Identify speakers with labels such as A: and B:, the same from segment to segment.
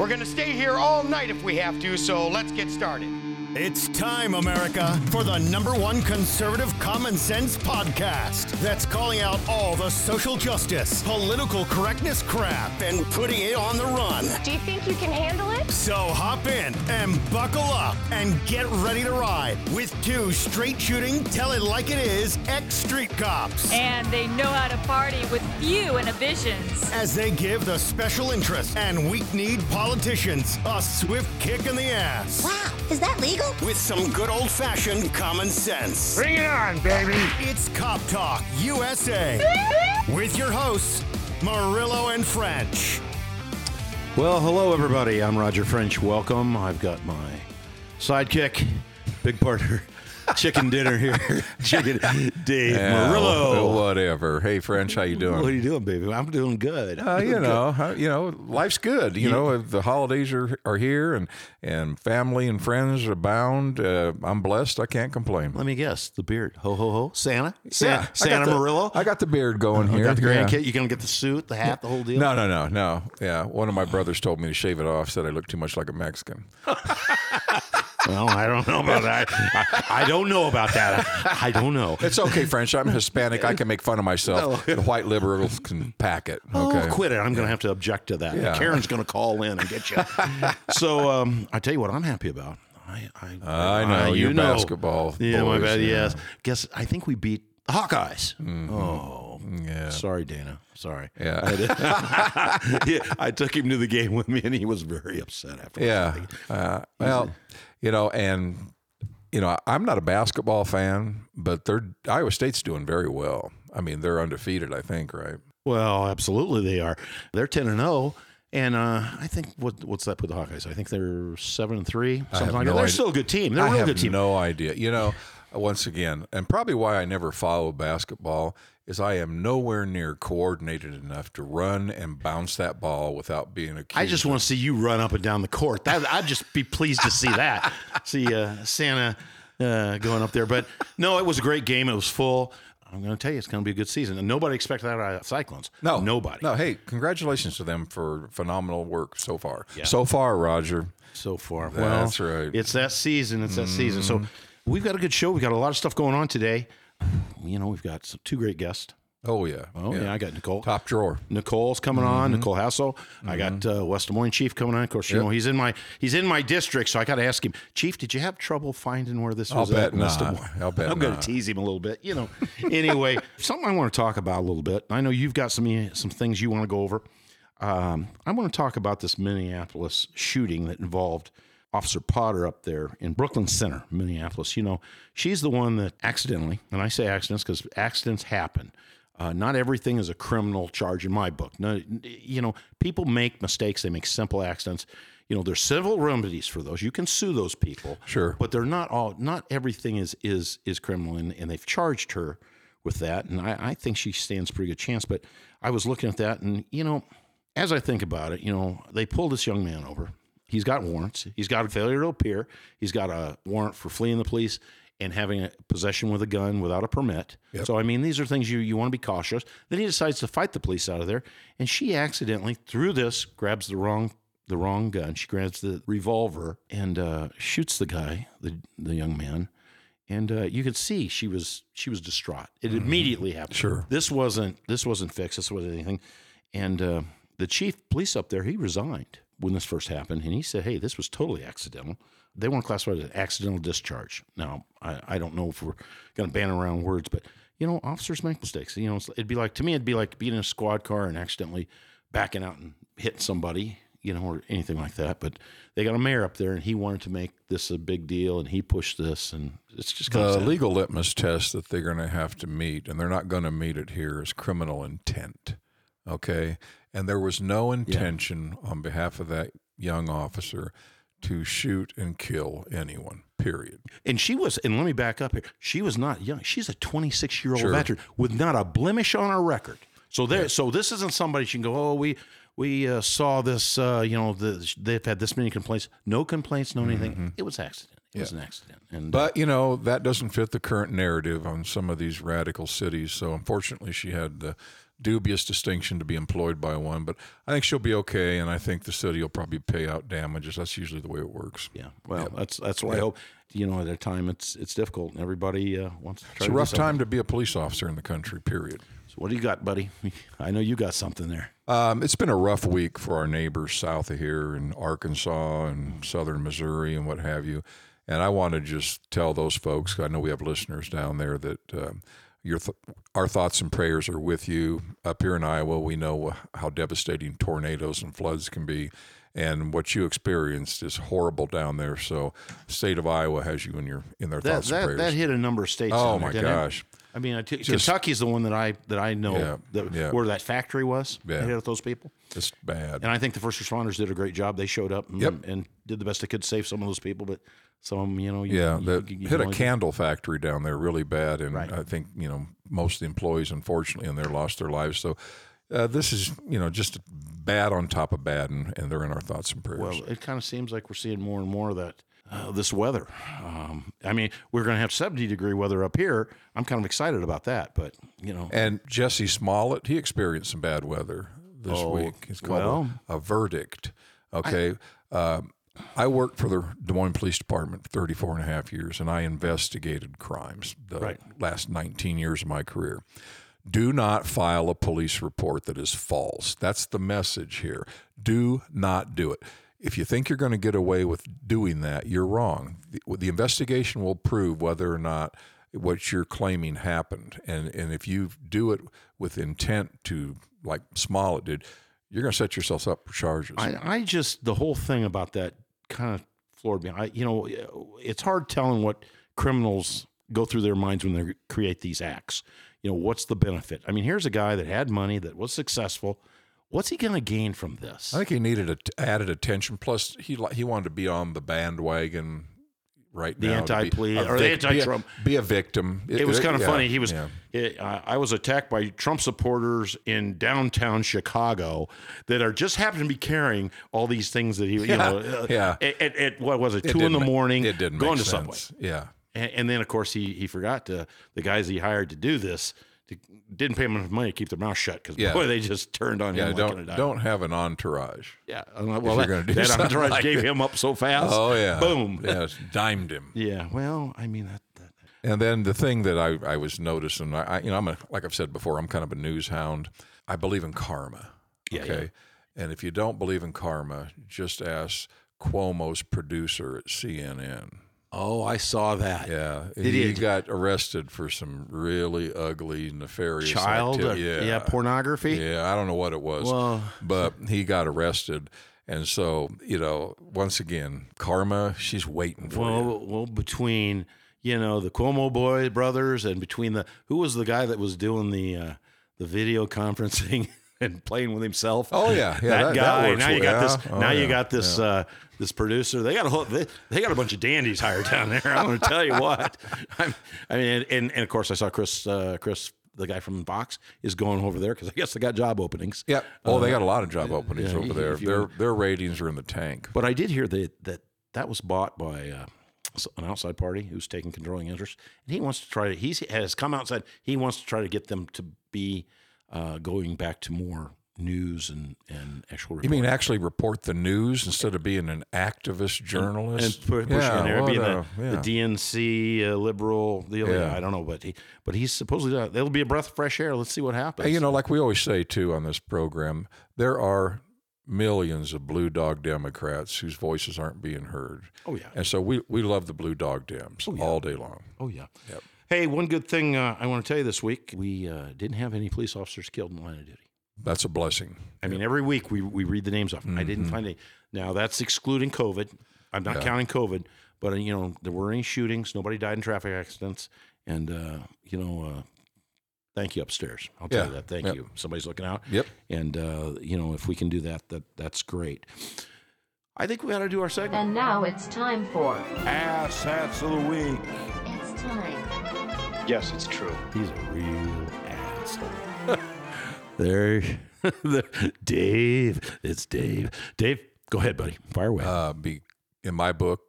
A: We're going to stay here all night if we have to, so let's get started.
B: It's time, America, for the number one conservative common sense podcast that's calling out all the social justice, political correctness crap and putting it on the run.
C: Do you think you can handle it?
B: So hop in and buckle up and get ready to ride with two straight shooting, tell it like it is ex street cops
D: And they know how to party with few inhibitions.
B: as they give the special interest and weak kneed politicians a swift kick in the ass
E: Wow, is that legal?
B: With some good old fashioned common sense.
A: Bring it on, baby.
B: It's Cop Talk USA with your hosts, Murillo and French.
F: Well, hello, everybody. I'm Roger French. Welcome. I've got my sidekick, big partner, chicken dinner here. chicken Dave
G: Yeah,
F: Murillo.
G: whatever. Hey, French, how you doing?
F: What are you doing, baby? I'm doing good.
G: Uh, you know, how- you know, life's good. You know, the holidays are, are here, and and family and friends abound. Uh, I'm blessed. I can't complain.
F: Let me guess. The beard. Ho, ho, ho. Santa? Santa,
G: Yeah, I
F: Santa
G: the-
F: Murillo?
G: I got the beard going
F: You
G: here.
F: got the
G: Yeah.
F: grandkid? You going to get the suit, the hat, the whole deal?
G: No, no, no, no. Yeah, one of my brothers told me to shave it off. Said I look too much like a Mexican.
F: Well, I don't know about that. I, I don't know about that. I, I don't know.
G: It's okay, French. I'm Hispanic. I can make fun of myself. The white liberals can pack it. Okay.
F: Oh, quit it. I'm going to have to object to that.
G: Yeah.
F: Karen's going to call in and get you. so um, I tell you what I'm happy about. I, I,
G: I know,
F: you know.
G: basketball
F: Yeah, my bad.
G: yeah.
F: Yes. Guess I think we beat the Hawkeyes. Oh,
G: Yeah.
F: sorry, Dana. Sorry.
G: Yeah.
F: yeah, I took him to the game with me, and he was very upset after.
G: Yeah. Uh, well, you know, and you know, I'm not a basketball fan, but they're Iowa State's doing very well. I mean, they're undefeated, I think, right?
F: Well, absolutely, they are. They're ten and zero. And uh, I think what what's that with the Hawkeyes? I think they're seven and three, something like
G: no
F: that. They're
G: idea.
F: still a good team. They're a
G: I
F: real
G: have
F: good team.
G: no idea. You know, once again, and probably why I never follow basketball is I am nowhere near coordinated enough to run and bounce that ball without being accused.
F: I just want to see you run up and down the court. That, I'd just be pleased to see that. see uh, Santa uh, going up there. But no, it was a great game. It was full. I'm going to tell you, it's going to be a good season. And nobody expected that out of Cyclones.
G: no
F: nobody.
G: No, hey, congratulations to them for phenomenal work so far. So far, Roger.
F: so far.
G: Well that's
F: well,
G: right. Mm-hmm.
F: It's that season. It's that season. So we've got a good show. We've got a lot of stuff going on today. You know, we've got some, two great guests.
G: Oh yeah.
F: Oh, yeah, I got Nicole.
G: top drawer.
F: Nicole's coming
G: Mm-hmm.
F: on. Nicole Hasso. I got uh, West Des Moines Chief coming on. Of course, you know he's in my he's in my district, so I got to ask him, Chief, did you have trouble finding where this
G: I'll
F: was
G: bet
F: at? West Des. Moines?"
G: I'll bet
F: I'm going to tease him a little bit, you know. anyway, something I want to talk about a little bit. I know you've got some some things you want to go over. Um, I want to talk about this Minneapolis shooting that involved Officer Potter up there in Brooklyn Center, Minneapolis. You know, she's the one that accidentally, and I say accidents because accidents happen. Uh, not everything is a criminal charge in my book. No, you know, people make mistakes. They make simple accidents. You know, there's civil remedies for those. You can sue those people.
G: Sure.
F: but they're not all. Not everything is is is criminal, and, and they've charged her with that. And I, I think she stands a pretty good chance. But I was looking at that, and you know, as I think about it, you know, they pulled this young man over. He's got warrants. He's got a failure to appear. He's got a warrant for fleeing the police and having a possession with a gun without a permit. So I mean, these are things you you want to be cautious. Then he decides to fight the police out of there, and she accidentally through this grabs the wrong the wrong gun. She grabs the revolver and uh, shoots the guy, the the young man. And uh, you could see she was she was distraught. It immediately happened.
G: Sure.
F: This wasn't this wasn't fixed. This wasn't anything. And uh, the chief police up there, he resigned when this first happened, and he said, "Hey, this was totally accidental. They want to classify it as accidental discharge." Now, I, I don't know if we're going to ban around words, but you know, officers make mistakes. You know, it's- it'd be like to me, it'd be like being in a squad car and accidentally backing out and hitting somebody, you know, or anything like that. But they got a mayor up there, and he wanted to make this a big deal, and he pushed this, and it's just kind
G: The
F: sad.
G: legal litmus test that they're going to have to meet, and they're not going to meet it here, is criminal intent. Okay. And there was no intention on behalf of that young officer to shoot and kill anyone, period.
F: And she was, and let me back up here. She was not young. She's a 26 year old
G: Sure.
F: veteran with not a blemish on her record. So there, so this isn't somebody she can go, oh, we we uh, saw this, uh, you know, the, they've had this many complaints. No complaints, no anything. It was accident. It was an accident. And
G: Mm-hmm. But, you know, that doesn't fit the current narrative on some of these radical cities. So unfortunately, she had the, dubious distinction to be employed by one, but I think she'll be okay, and I think the city will probably pay out damages. That's usually the way it works.
F: Yeah. Well, that's that's what I hope. You know, at a time it's it's difficult, and everybody uh, wants to try
G: It's a rough time to be a police officer in the country. Period.
F: So what do you got, buddy? I know you got something there.
G: Um, it's been a rough week for our neighbors south of here in Arkansas and southern Missouri and what have you. And I want to just tell those folks, I know we have listeners down there, that um, your th- our thoughts and prayers are with you. Up here in Iowa, we know how devastating tornadoes and floods can be. And what you experienced is horrible down there. So, the state of Iowa has you in your in their
F: That
G: thoughts and prayers.
F: that hit a number of states.
G: Oh,
F: there,
G: my
F: didn't it?
G: gosh.
F: I mean, I t- Kentucky's the one that I that I know
G: Yeah,
F: that,
G: yeah.
F: where that factory was.
G: Yeah.
F: That hit those people,
G: It's bad.
F: and I think the first responders did a great job. They showed up and,
G: Yep.
F: and did the best they could to save some of those people, but some of them, you know, you,
G: Yeah,
F: you,
G: that
F: you-
G: hit a candle factory down there really bad, and
F: Right.
G: I think you know most of the employees, unfortunately, in there lost their lives. So uh, this is you know just bad on top of bad, and, and they're in our thoughts and prayers.
F: Well, it kind of seems like we're seeing more and more of that. Uh, this weather. Um, I mean, we're going to have 70 degree weather up here. I'm kind of excited about that, but you know,
G: and Jussie Smollett, he experienced some bad weather this
F: Oh,
G: week. It's called
F: well.
G: a, a verdict. Okay. Um, I worked for the Des Moines Police Department for 34 and a half years, and I investigated crimes the
F: Right.
G: last 19 years of my career. Do not file a police report that is false. That's the message here. Do not do it. If you think you're going to get away with doing that, you're wrong. The, the investigation will prove whether or not what you're claiming happened. And, and if you do it with intent to, like Smollett did, you're going to set yourself up for charges.
F: I, I just the whole thing about that kind of floored me. I, you know, it's hard telling what criminals go through their minds when they create these acts. You know, what's the benefit? I mean, here's a guy that had money that was successful. What's he going to gain from this?
G: I think he needed a t- added attention. Plus, he he wanted to be on the bandwagon right
F: The
G: now. to be
F: anti-plea- or the
G: be
F: anti-Trump.
G: Be a, victim.
F: it was kind of
G: yeah,
F: funny. He was.
G: yeah.
F: it- I I was attacked by Trump supporters in downtown Chicago that are just happen to be carrying all these things that he, you know, uh,
G: yeah.
F: At, at, at what was it,
G: It
F: two in the morning,
G: It didn't
F: going
G: make
F: to Subway.
G: sense. Yeah.
F: And, and then, of course, he he forgot to the guys he hired to do this didn't pay him enough money to keep their mouth shut because
G: Yeah.
F: boy, they just turned on
G: Yeah.
F: him like
G: Don't
F: dime.
G: don't have an entourage.
F: Yeah. Like, Well, that, that entourage
G: like
F: gave
G: that.
F: him up so fast.
G: Oh yeah.
F: Boom.
G: Yeah. it's Dimed him.
F: Yeah. Well, I mean that. that
G: And then the thing that I, I was noticing, I, you know, I'm a, like I've said before, I'm kind of a news hound. I believe in karma.
F: Yeah,
G: okay. And if you don't believe in karma, just ask Cuomo's producer at CNN.
F: Oh, I saw that.
G: Yeah,
F: Did
G: he
F: he-
G: got arrested for some really ugly, nefarious
F: Child.
G: activity.
F: or-
G: Yeah,
F: yeah. Pornography.
G: Yeah, I don't know what it was,
F: Well-
G: but he got arrested, and so you know, once again, karma. She's waiting for you.
F: Well, well, between you know the Cuomo boy brothers and between the who was the guy that was doing the uh, the video conferencing and playing with himself.
G: Oh, yeah. Yeah,
F: that,
G: that- that
F: guy.
G: works
F: now you
G: well.
F: got this.
G: Yeah. Oh,
F: now you got this. Uh, this producer. They got a whole. They, they got a bunch of dandies hired down there. I'm going to tell you what. I'm, I mean, and, and of course I saw Chris. Uh, Chris, the guy from Fox, is going over there because I guess they got job openings.
G: Yeah. Oh, they got a lot of job openings
F: yeah,
G: over there. Their their ratings are in the tank.
F: But I did hear that that that was bought by uh, an outside party who's taking controlling interest, and he wants to try to. He has come out and said he wants to try to get them to be uh, going back to more news and and actual.
G: You
F: Reporting.
G: mean actually report the news instead of being an activist
F: and
G: journalist?
F: pu- pushing in there, being
G: a-
F: the,
G: yeah.
F: the DNC uh, liberal deal. Yeah.
G: Yeah.
F: I don't know, but he but he's supposedly uh, there'll be a breath of fresh air. Let's see what happens.
G: Hey, you know, like we always say too on this program, there are millions of blue dog Democrats whose voices aren't being heard.
F: Oh, yeah.
G: And so we, we love the blue dog Dems all day long.
F: Oh yeah. Hey, one good thing uh, I want to tell you this week: we uh, didn't have any police officers killed in the line of duty.
G: That's a blessing.
F: I mean, every week we, we read the names off. I didn't find any. Now that's excluding COVID. I'm not counting COVID, but uh, you know there were any shootings. Nobody died in traffic accidents, and uh, you know, uh, thank you upstairs. I'll tell
G: Yeah.
F: you that. Thank
G: Yep.
F: you. Somebody's looking out.
G: Yep.
F: And uh, you know, if we can do that, that that's great. I think we ought to do our segment.
C: And now it's time for
F: Ass hats of the week.
C: It's Time.
A: Yes, it's true.
F: He's a real asshole. there, the- Dave. It's Dave. Dave, go ahead, buddy. Fire away.
G: Uh, be, in my book,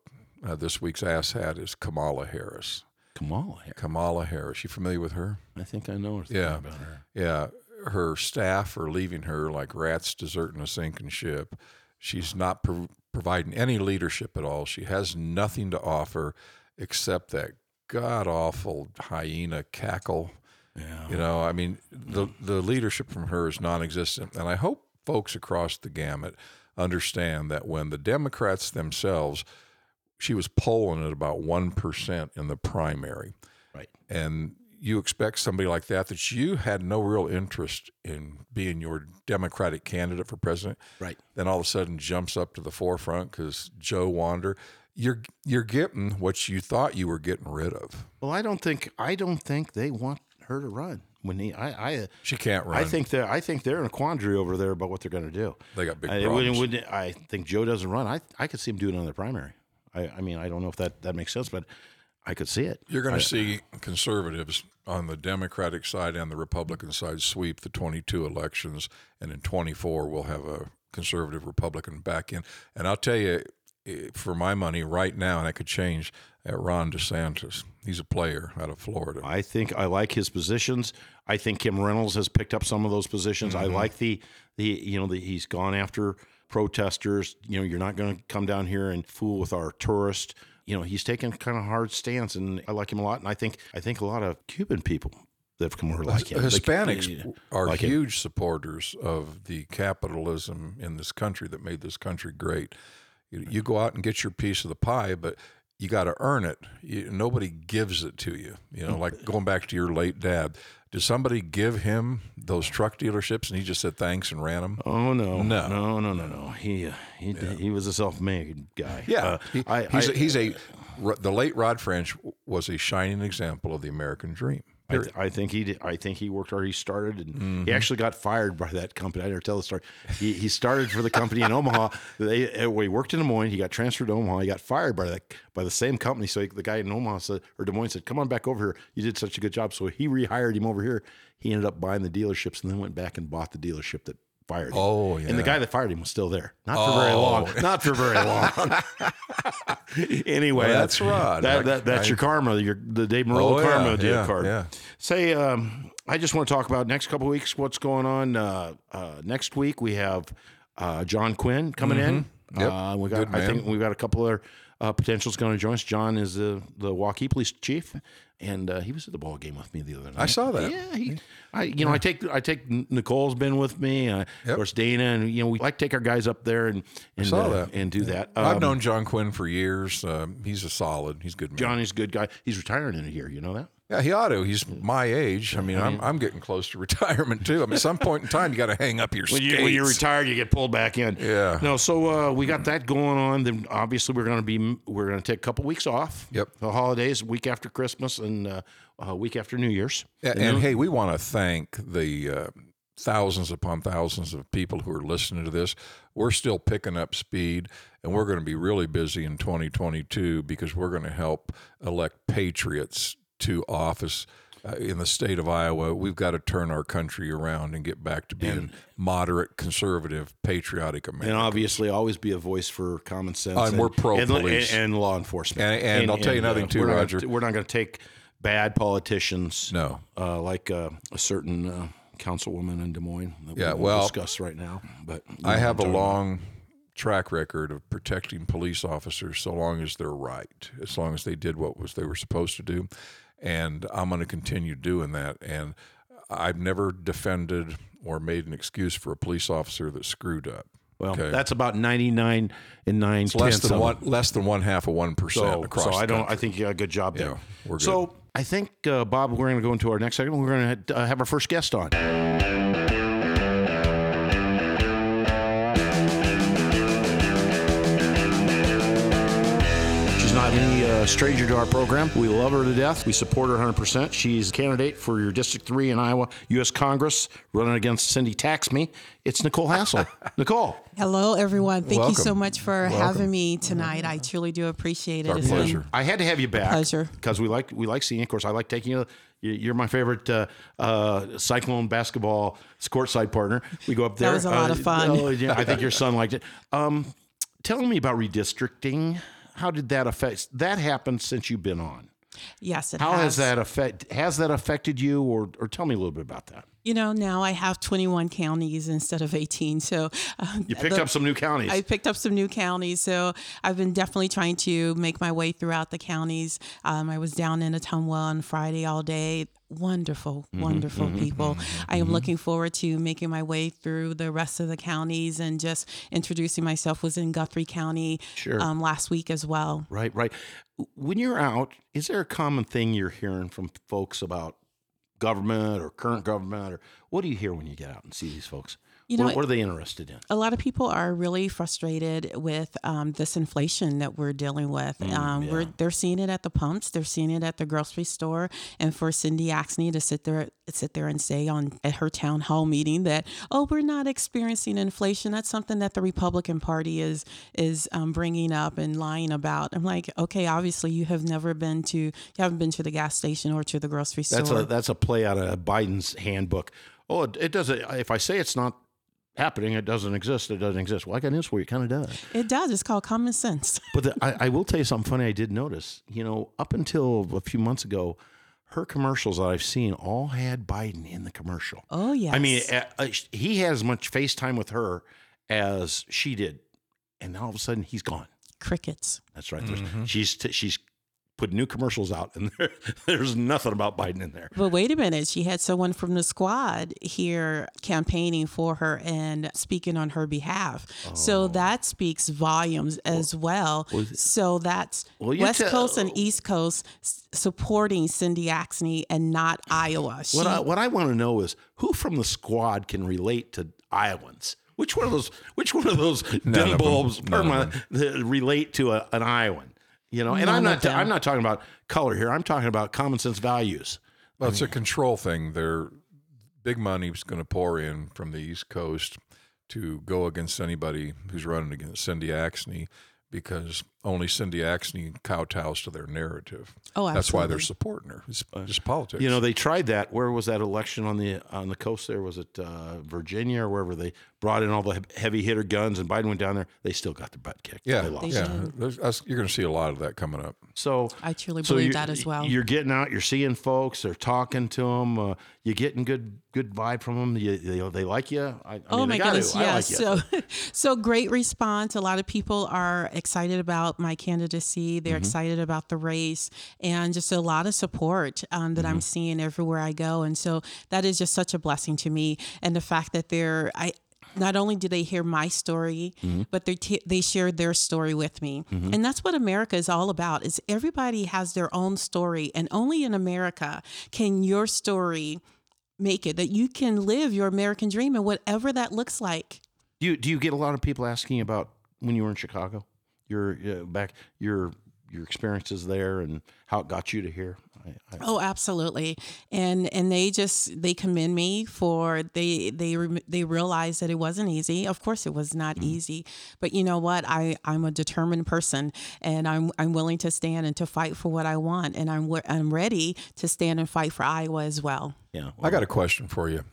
G: uh, this week's ass hat is Kamala Harris.
F: Kamala. Harris.
G: Kamala Harris. You familiar with her?
F: I think I know. her
G: Yeah.
F: about her.
G: Yeah. her staff are leaving her like rats deserting a sinking ship. She's not pro- providing any leadership at all. She has nothing to offer except that god awful hyena cackle. Yeah. You know, I mean, the the leadership from her is non-existent, and I hope folks across the gamut understand that when the Democrats themselves, she was polling at about one percent in the primary,
F: Right.
G: and you expect somebody like that that you had no real interest in being your Democratic candidate for president,
F: Right.
G: then all of a sudden jumps up to the forefront because Joe Wander. You're you're getting what you thought you were getting rid of.
F: Well, I don't think I don't think they want her to run. When he, I, I,
G: She can't run.
F: I think they're I think they're in a quandary over there about what they're going to do.
G: They got big
F: I,
G: problems.
F: wouldn't- wouldn't- I think Joe doesn't run. I I could see him doing it on the primary. I, I mean, I don't know if that, that makes sense, but I could see it.
G: You're going to see conservatives on the Democratic side and the Republican side sweep the 22 elections, and in 24 we'll have a conservative Republican back in. And I'll tell you, for my money right now, and that could change, at Ron DeSantis. He's a player out of Florida.
F: I think I like his positions. I think Kim Reynolds has picked up some of those positions. I mm-hmm. like the the you know the, he's gone after protesters. You know, you're not going to come down here and fool with our tourists. You know, he's taken kind of hard stance, and I like him a lot. And I think I think a lot of Cuban people that have come over like him.
G: Hispanics
F: they-
G: are
F: like him.
G: huge supporters of the capitalism in this country that made this country great. You, you go out and get your piece of the pie, but you got to earn it. You, nobody gives it to you. You know, like going back to your late dad. Did somebody give him those truck dealerships and he just said thanks and ran them?
F: Oh no,
G: No.
F: no, no, no, no. He uh, he he was a self-made guy.
G: Yeah,
F: Uh,
G: he-
F: I,
G: he's,
F: I,
G: a, he's a the late Rod French was a shining example of the American dream.
F: I, th- I think he did, I think he worked hard. He started and
G: Mm-hmm.
F: he actually got fired by that company. I never tell the story. He, he started for the company in Omaha. They uh, well, he worked in Des Moines. He got transferred to Omaha. He got fired by that by the same company. So he, the guy in Omaha said or Des Moines said, "Come on back over here. You did such a good job." So he rehired him over here. He ended up buying the dealerships and then went back and bought the dealership that fired him.
G: Oh, yeah.
F: And the guy that fired him was still there. Not for very
G: Oh.
F: long. Not for very long. anyway,
G: Well, that's Rod.
F: That, that, that's
G: I-
F: your karma. Your the Dave Murillo
G: Oh, yeah,
F: karma deal
G: yeah,
F: card.
G: yeah.
F: Say, um, I just want to talk about next couple weeks. What's going on? Uh, uh, next week we have uh, John Quinn coming in.
G: Mm-hmm. Yep.
F: Uh, we got. I think we've got a couple other uh, potentials going to join us. John is the the Waukee police chief, and uh, he was at the ball game with me the other night.
G: I saw that.
F: Yeah, he, I you know I take I take Nicole's been with me. Uh, Of
G: Yep.
F: course, Dana, and you know we like to take our guys up there and and, uh,
G: that.
F: and do that.
G: I've
F: Um,
G: known John Quinn for years. Um, he's a solid. He's a good man.
F: Johnny's a good guy. He's retiring in a year. You know that?
G: Yeah, he ought to. He's my age. I mean, I'm, I'm getting close to retirement too. I mean, at some point in time, you got to hang up your
F: When,
G: skates.
F: you, when you're retired, you get pulled back in.
G: Yeah.
F: No, so uh, we got that going on. Then obviously we're going to be we're going to take a couple weeks off.
G: Yep.
F: The holidays, week after Christmas, and uh, a week after New Year's.
G: Yeah, and hey, we want to thank the uh, thousands upon thousands of people who are listening to this. We're still picking up speed, and we're going to be really busy in 2022 because we're going to help elect patriots to office. Uh, in the state of Iowa, we've got to turn our country around and get back to being moderate, conservative, patriotic
F: And obviously, always be a voice for common sense.
G: Oh, and we're
F: and,
G: pro-police.
F: and, law enforcement.
G: And- and I'll tell you another thing, too,
F: we're not
G: Roger.
F: Gonna, we're not going to take bad politicians.
G: No.
F: Uh, like uh, a certain uh, councilwoman in Des Moines. That we
G: Yeah,
F: won't
G: well,
F: discuss right now. But
G: I have a
F: what about.
G: long track record of protecting police officers so long as they're right, as long as they did what was they were supposed to do, and I'm going to continue doing that. And I've never defended or made an excuse for a police officer that screwed up.
F: Well,
G: Okay.
F: that's about ninety nine and nine
G: It's less than one less than one half of one percent
F: So,
G: across.
F: so
G: the
F: I don't.
G: country.
F: I think you got a good job there.
G: Yeah, we're good.
F: So I think uh, Bob, we're going to go into our next segment. We're going to uh, have our first guest on. Not any uh, stranger to our program. We love her to death. We support her 100%. She's a candidate for your District 3 in Iowa U.S. Congress, running against Cindy Taxme. It's Nicole Hasso. Nicole.
E: Hello, everyone. Thank you so much for having me tonight. I truly do appreciate it.
G: our
E: It's been-
G: pleasure.
F: I had to have you back.
E: Pleasure.
F: Because we like we like seeing you. Of course, I like taking you. You- You're my favorite uh, uh, Cyclone basketball courtside partner. We go up there.
E: That was a lot
F: Uh,
E: of fun.
F: oh, yeah, I think your son liked it. Um, tell me about redistricting. How did that affect? That happened since you've been on.
E: Yes, it has
F: How has
E: has.
F: that affect has that affected you, or or tell me a little bit about that?
E: You know, now I have 21 counties instead of 18. So um,
F: You picked
E: the-
F: up some new counties.
E: I picked up some new counties, so I've been definitely trying to make my way throughout the counties. Um, I was down in Ottumwa on Friday all day. Wonderful,
F: Mm-hmm,
E: wonderful people. I am looking forward to making my way through the rest of the counties and just introducing myself. Was in Guthrie County
F: Sure.
E: um, last week as well.
F: Right, right. When you're out, is there a common thing you're hearing from folks about government or current government, or what do you hear when you get out and see these folks?
E: You know
F: what,
E: what-
F: are they interested in?
E: a lot of people are really frustrated with um, this inflation that we're dealing with. um, We're they're seeing it at the pumps, they're seeing it at the grocery store, and for Cindy Axne to sit there sit there and say on at her town hall meeting that oh we're not experiencing inflation. That's something that the Republican Party is is um, bringing up and lying about. I'm like okay, obviously you have never been to you haven't been to the gas station or to the grocery store.
F: That's a that's a play out of Biden's handbook. Oh, it, it doesn't. If I say it's not happening, it doesn't exist. It doesn't exist. Well, I got news for you. It kind of does.
E: it does. It's called common sense.
F: But the, I, I will tell you something funny. I did notice. You know, up until a few months ago, her commercials that I've seen all had Biden in the commercial.
E: Oh yes.
F: I mean, he has as much FaceTime with her as she did, and now all of a sudden he's gone.
E: crickets.
F: That's right. There's mm-hmm. She's t- she's put new commercials out, and there, there's nothing about Biden in there.
E: But wait a minute, she had someone from the squad here campaigning for her and speaking on her behalf.
F: Oh.
E: So that speaks volumes as well. So that's
F: Well,
E: West
F: tell-
E: Coast and East Coast supporting Cindy Axne and not Iowa. She,
F: What I, what I want to know is who from the squad can relate to Iowans. Which one of those? Which one of those dim bulbs perma- that relate to a, an Iowan? You know, and I'm not. I'm not talking about color here. I'm talking about common sense values.
G: Well, it's a control thing. They're big money's going to pour in from the East Coast to go against anybody who's running against Cindy Axne because only Cindy Axne kowtows to their narrative.
E: Oh, absolutely.
G: That's why they're supporting her. It's just politics.
F: You know, they tried that. Where was that election on the on the coast? There was it uh, Virginia or wherever they brought in all the heavy hitter guns, and Biden went down there. They still got their butt kicked.
G: yeah,
F: they lost.
G: yeah. that's, you're going to see a lot of that coming up.
F: So
E: I truly
F: so
E: believe that as well.
F: You're getting out. You're seeing folks. They're talking to them. Uh, you're getting good good vibe from them. You, they, they like you. I, I
E: Oh
F: mean,
E: my goodness,
F: I
E: yeah.
F: like
E: so so great response. A lot of people are excited about my candidacy. They're
F: Mm-hmm.
E: excited about the race and just a lot of support um, that
F: Mm-hmm.
E: I'm seeing everywhere I go. And so that is just such a blessing to me. And the fact that they're I not only do they hear my story,
F: Mm-hmm.
E: but they t- they share their story with me, and that's what America is all about. Is everybody has their own story, and only in America can your story make it that you can live your American dream and whatever that looks like.
F: Do you do you get a lot of people asking about when you were in Chicago, your uh, back your your experiences there and how it got you to here? I, I,
E: Oh, absolutely. And and they just they commend me for they they they realize that it wasn't easy. Of course it was not easy. But you know what? I I'm a determined person and I'm I'm willing to stand and to fight for what I want and I'm I'm ready to stand and fight for Iowa as well.
F: yeah,
G: I got a question for you.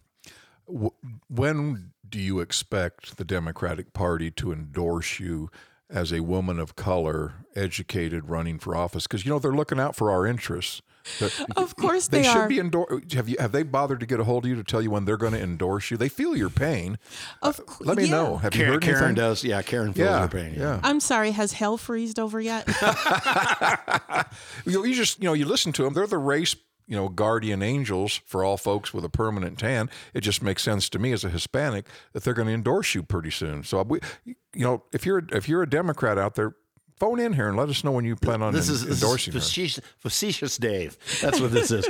G: When do you expect the Democratic Party to endorse you as a woman of color, educated, running for office? Because you know they're looking out for our interests. They're-
E: Of course
G: they,
E: they,
G: should
E: are.
G: be endor- Have you have they bothered to get a hold of you to tell you when they're going to endorse you? They feel your pain.
E: Of uh, cou-
G: Let me
E: yeah.
G: know. Have you
F: Karen,
G: heard
F: Karen
G: anything?
F: does. Yeah, Karen feels
G: Yeah,
F: her pain.
G: yeah.
E: I'm sorry, has hell freezed over yet?
G: You, know, you just you know you listen to them. They're the race you know guardian angels for all folks with a permanent tan. It just makes sense to me as a Hispanic that they're going to endorse you pretty soon. So we, you know, if you're if you're a Democrat out there, phone in here and let us know when you plan on
F: This
G: en-
F: is, this
G: endorsing
F: is
G: her.
F: facetious, facetious Dave. That's what this is.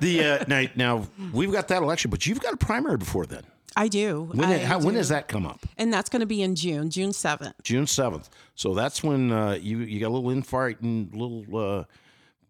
F: the uh, now, now we've got that election, but you've got a primary before then.
E: I do.
F: When,
E: I
F: how, when does that come up?
E: And that's going to be in June, June 7th.
F: June seventh. So that's when uh, you you got a little infight and little uh,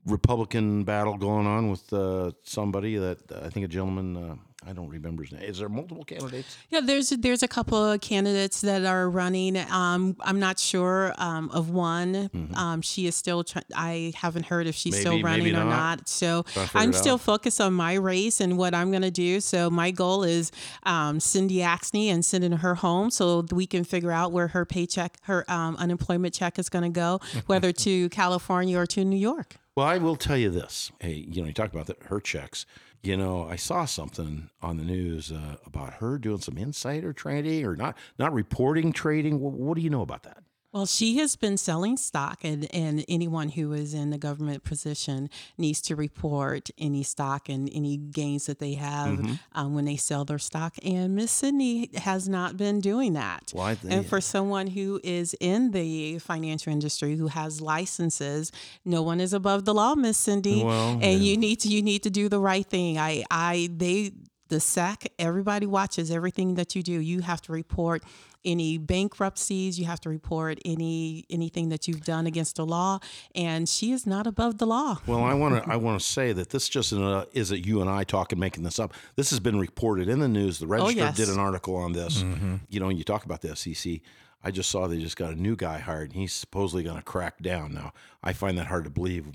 F: Republican battle going on with uh, somebody that I think a gentleman. Uh, I don't remember his name. Is there multiple candidates?
E: Yeah, there's there's a couple of candidates that are running. Um, I'm not sure um, of one. Um, she is still. Try- I haven't heard if she's still
F: Mm-hmm. Maybe, maybe
E: running or
F: not.
E: not. So
F: Trying to figure
E: I'm still
F: out.
E: focused on my race and what I'm going to do. So my goal is um, Cindy Axne and sending her home so we can figure out where her paycheck, her um, unemployment check is going to go, whether to California or to New York.
F: Well, I will tell you this. Hey, you know, you talk about the, her checks. You know, I saw something on the news uh, about her doing some insider trading or not not reporting trading. What, what do you know about that?
E: Well, she has been selling stock, and, and anyone who is in the government position needs to report any stock and any gains that they have
F: Mm-hmm.
E: um, when they sell their stock. And Miss Cindy has not been doing that.
F: Why they-
E: and for someone who is in the financial industry who has licenses, no one is above the law, Miss Cindy.
F: Well,
E: and you need to you need to do the right thing. I I they the SEC, everybody watches everything that you do. You have to report any bankruptcies, you have to report any anything that you've done against the law, and she is not above the law.
F: Well, I want to I want to say that this just uh, isn't you and I talking making this up. This has been reported in the news. The Register
E: yes.
F: did an article on this. You know, you talk about the SEC. I just saw they just got a new guy hired, and he's supposedly going to crack down. Now, I find that hard to believe.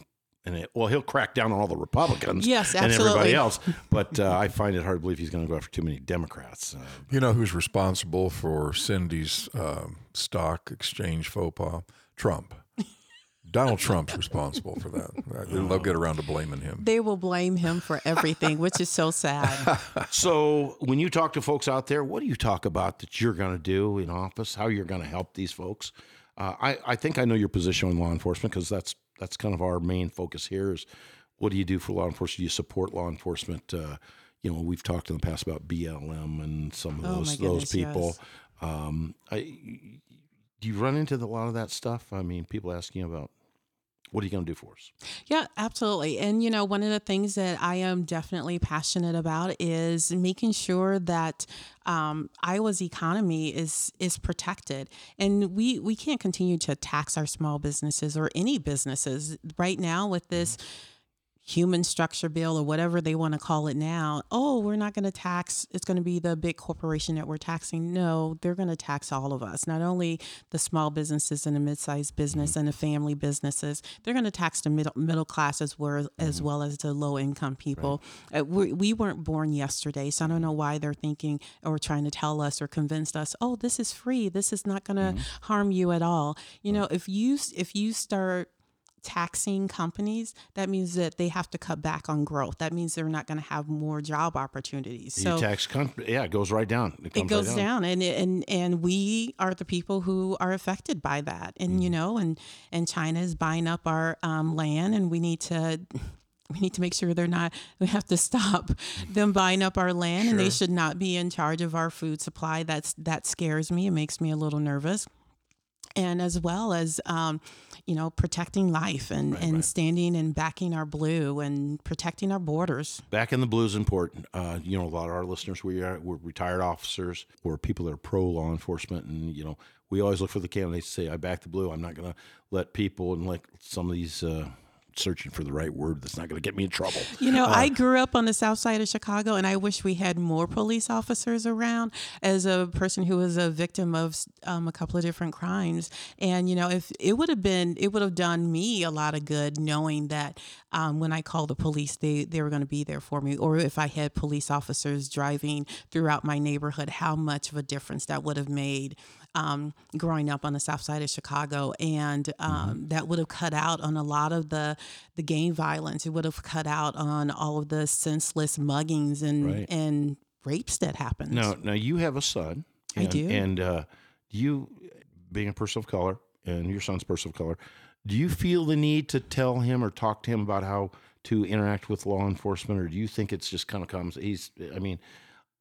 F: And it, well, he'll crack down on all the Republicans,
E: Yes,
F: and everybody else. But uh, I find it hard to believe he's going to go after too many Democrats. Uh,
G: You know who's responsible for Cindy's um, stock exchange faux pas? Trump. Donald Trump's responsible for that. They'll get around to blaming him.
E: They will blame him for everything, which is so sad.
F: So, when you talk to folks out there, what do you talk about that you're going to do in office? How you're going to help these folks? Uh, I, I think I know your position on law enforcement because that's that's kind of our main focus here. Is what do you do for law enforcement? Do you support law enforcement? Uh, you know, we've talked in the past about BLM and some of
E: Oh,
F: those
E: my
F: those people.
E: yes.
F: Um, I, do you run into the, a lot of that stuff? I mean, people asking about what are you going to do for us?
E: Yeah, absolutely. And you know, one of the things that I am definitely passionate about is making sure that um, Iowa's economy is is protected, and we we can't continue to tax our small businesses or any businesses right now with this human structure bill or whatever they want to call it now. Oh, we're not going to tax. It's going to be the big corporation that we're taxing. No, they're going to tax all of us. Not only the small businesses and the mid-sized business mm-hmm. and the family businesses. They're going to tax the middle middle class as well as mm-hmm. well as the low income people. Uh, we, we weren't born yesterday, so I don't know why they're thinking or trying to tell us or convince us. Oh, this is free. This is not going to mm-hmm. harm you at all. You know, if you if you start taxing companies, that means that they have to cut back on growth. That means they're not going to have more job opportunities. So
F: you tax, yeah, it goes right down.
E: it
F: comes
E: goes
F: right
E: down, and and and we are the people who are affected by that. And
F: Mm-hmm.
E: you know, and and China is buying up our um, land, and we need to. We need to make sure they're not. We have to stop them buying up our land, and they should not be in charge of our food supply. That's that scares me. It makes me a little nervous and as well as um, you know protecting life and, and standing and backing our blue and protecting our borders
F: back in the blues important. Uh, you know, a lot of our listeners we are we're retired officers or people that are pro law enforcement, and you know, we always look for the candidates to say, "I back the blue." I'm not going to let people and like some of these. Uh, searching for the right word that's not going to get me in trouble.
E: you know i grew up on the south side of chicago and i wish we had more police officers around as a person who was a victim of um, a couple of different crimes and you know if it would have been it would have done me a lot of good knowing that um, when i called the police they, they were going to be there for me or if i had police officers driving throughout my neighborhood how much of a difference that would have made um, growing up on the south side of Chicago, and um, that would have cut out on a lot of the the gang violence. It would have cut out on all of the senseless muggings and
F: Right.
E: and rapes that happened.
F: Now, now you have a son.
E: I
F: and,
E: do.
F: And uh, you, being a person of color, and your son's person of color, do you feel the need to tell him or talk to him about how to interact with law enforcement, or do you think it's just kind of comes? He's, I mean,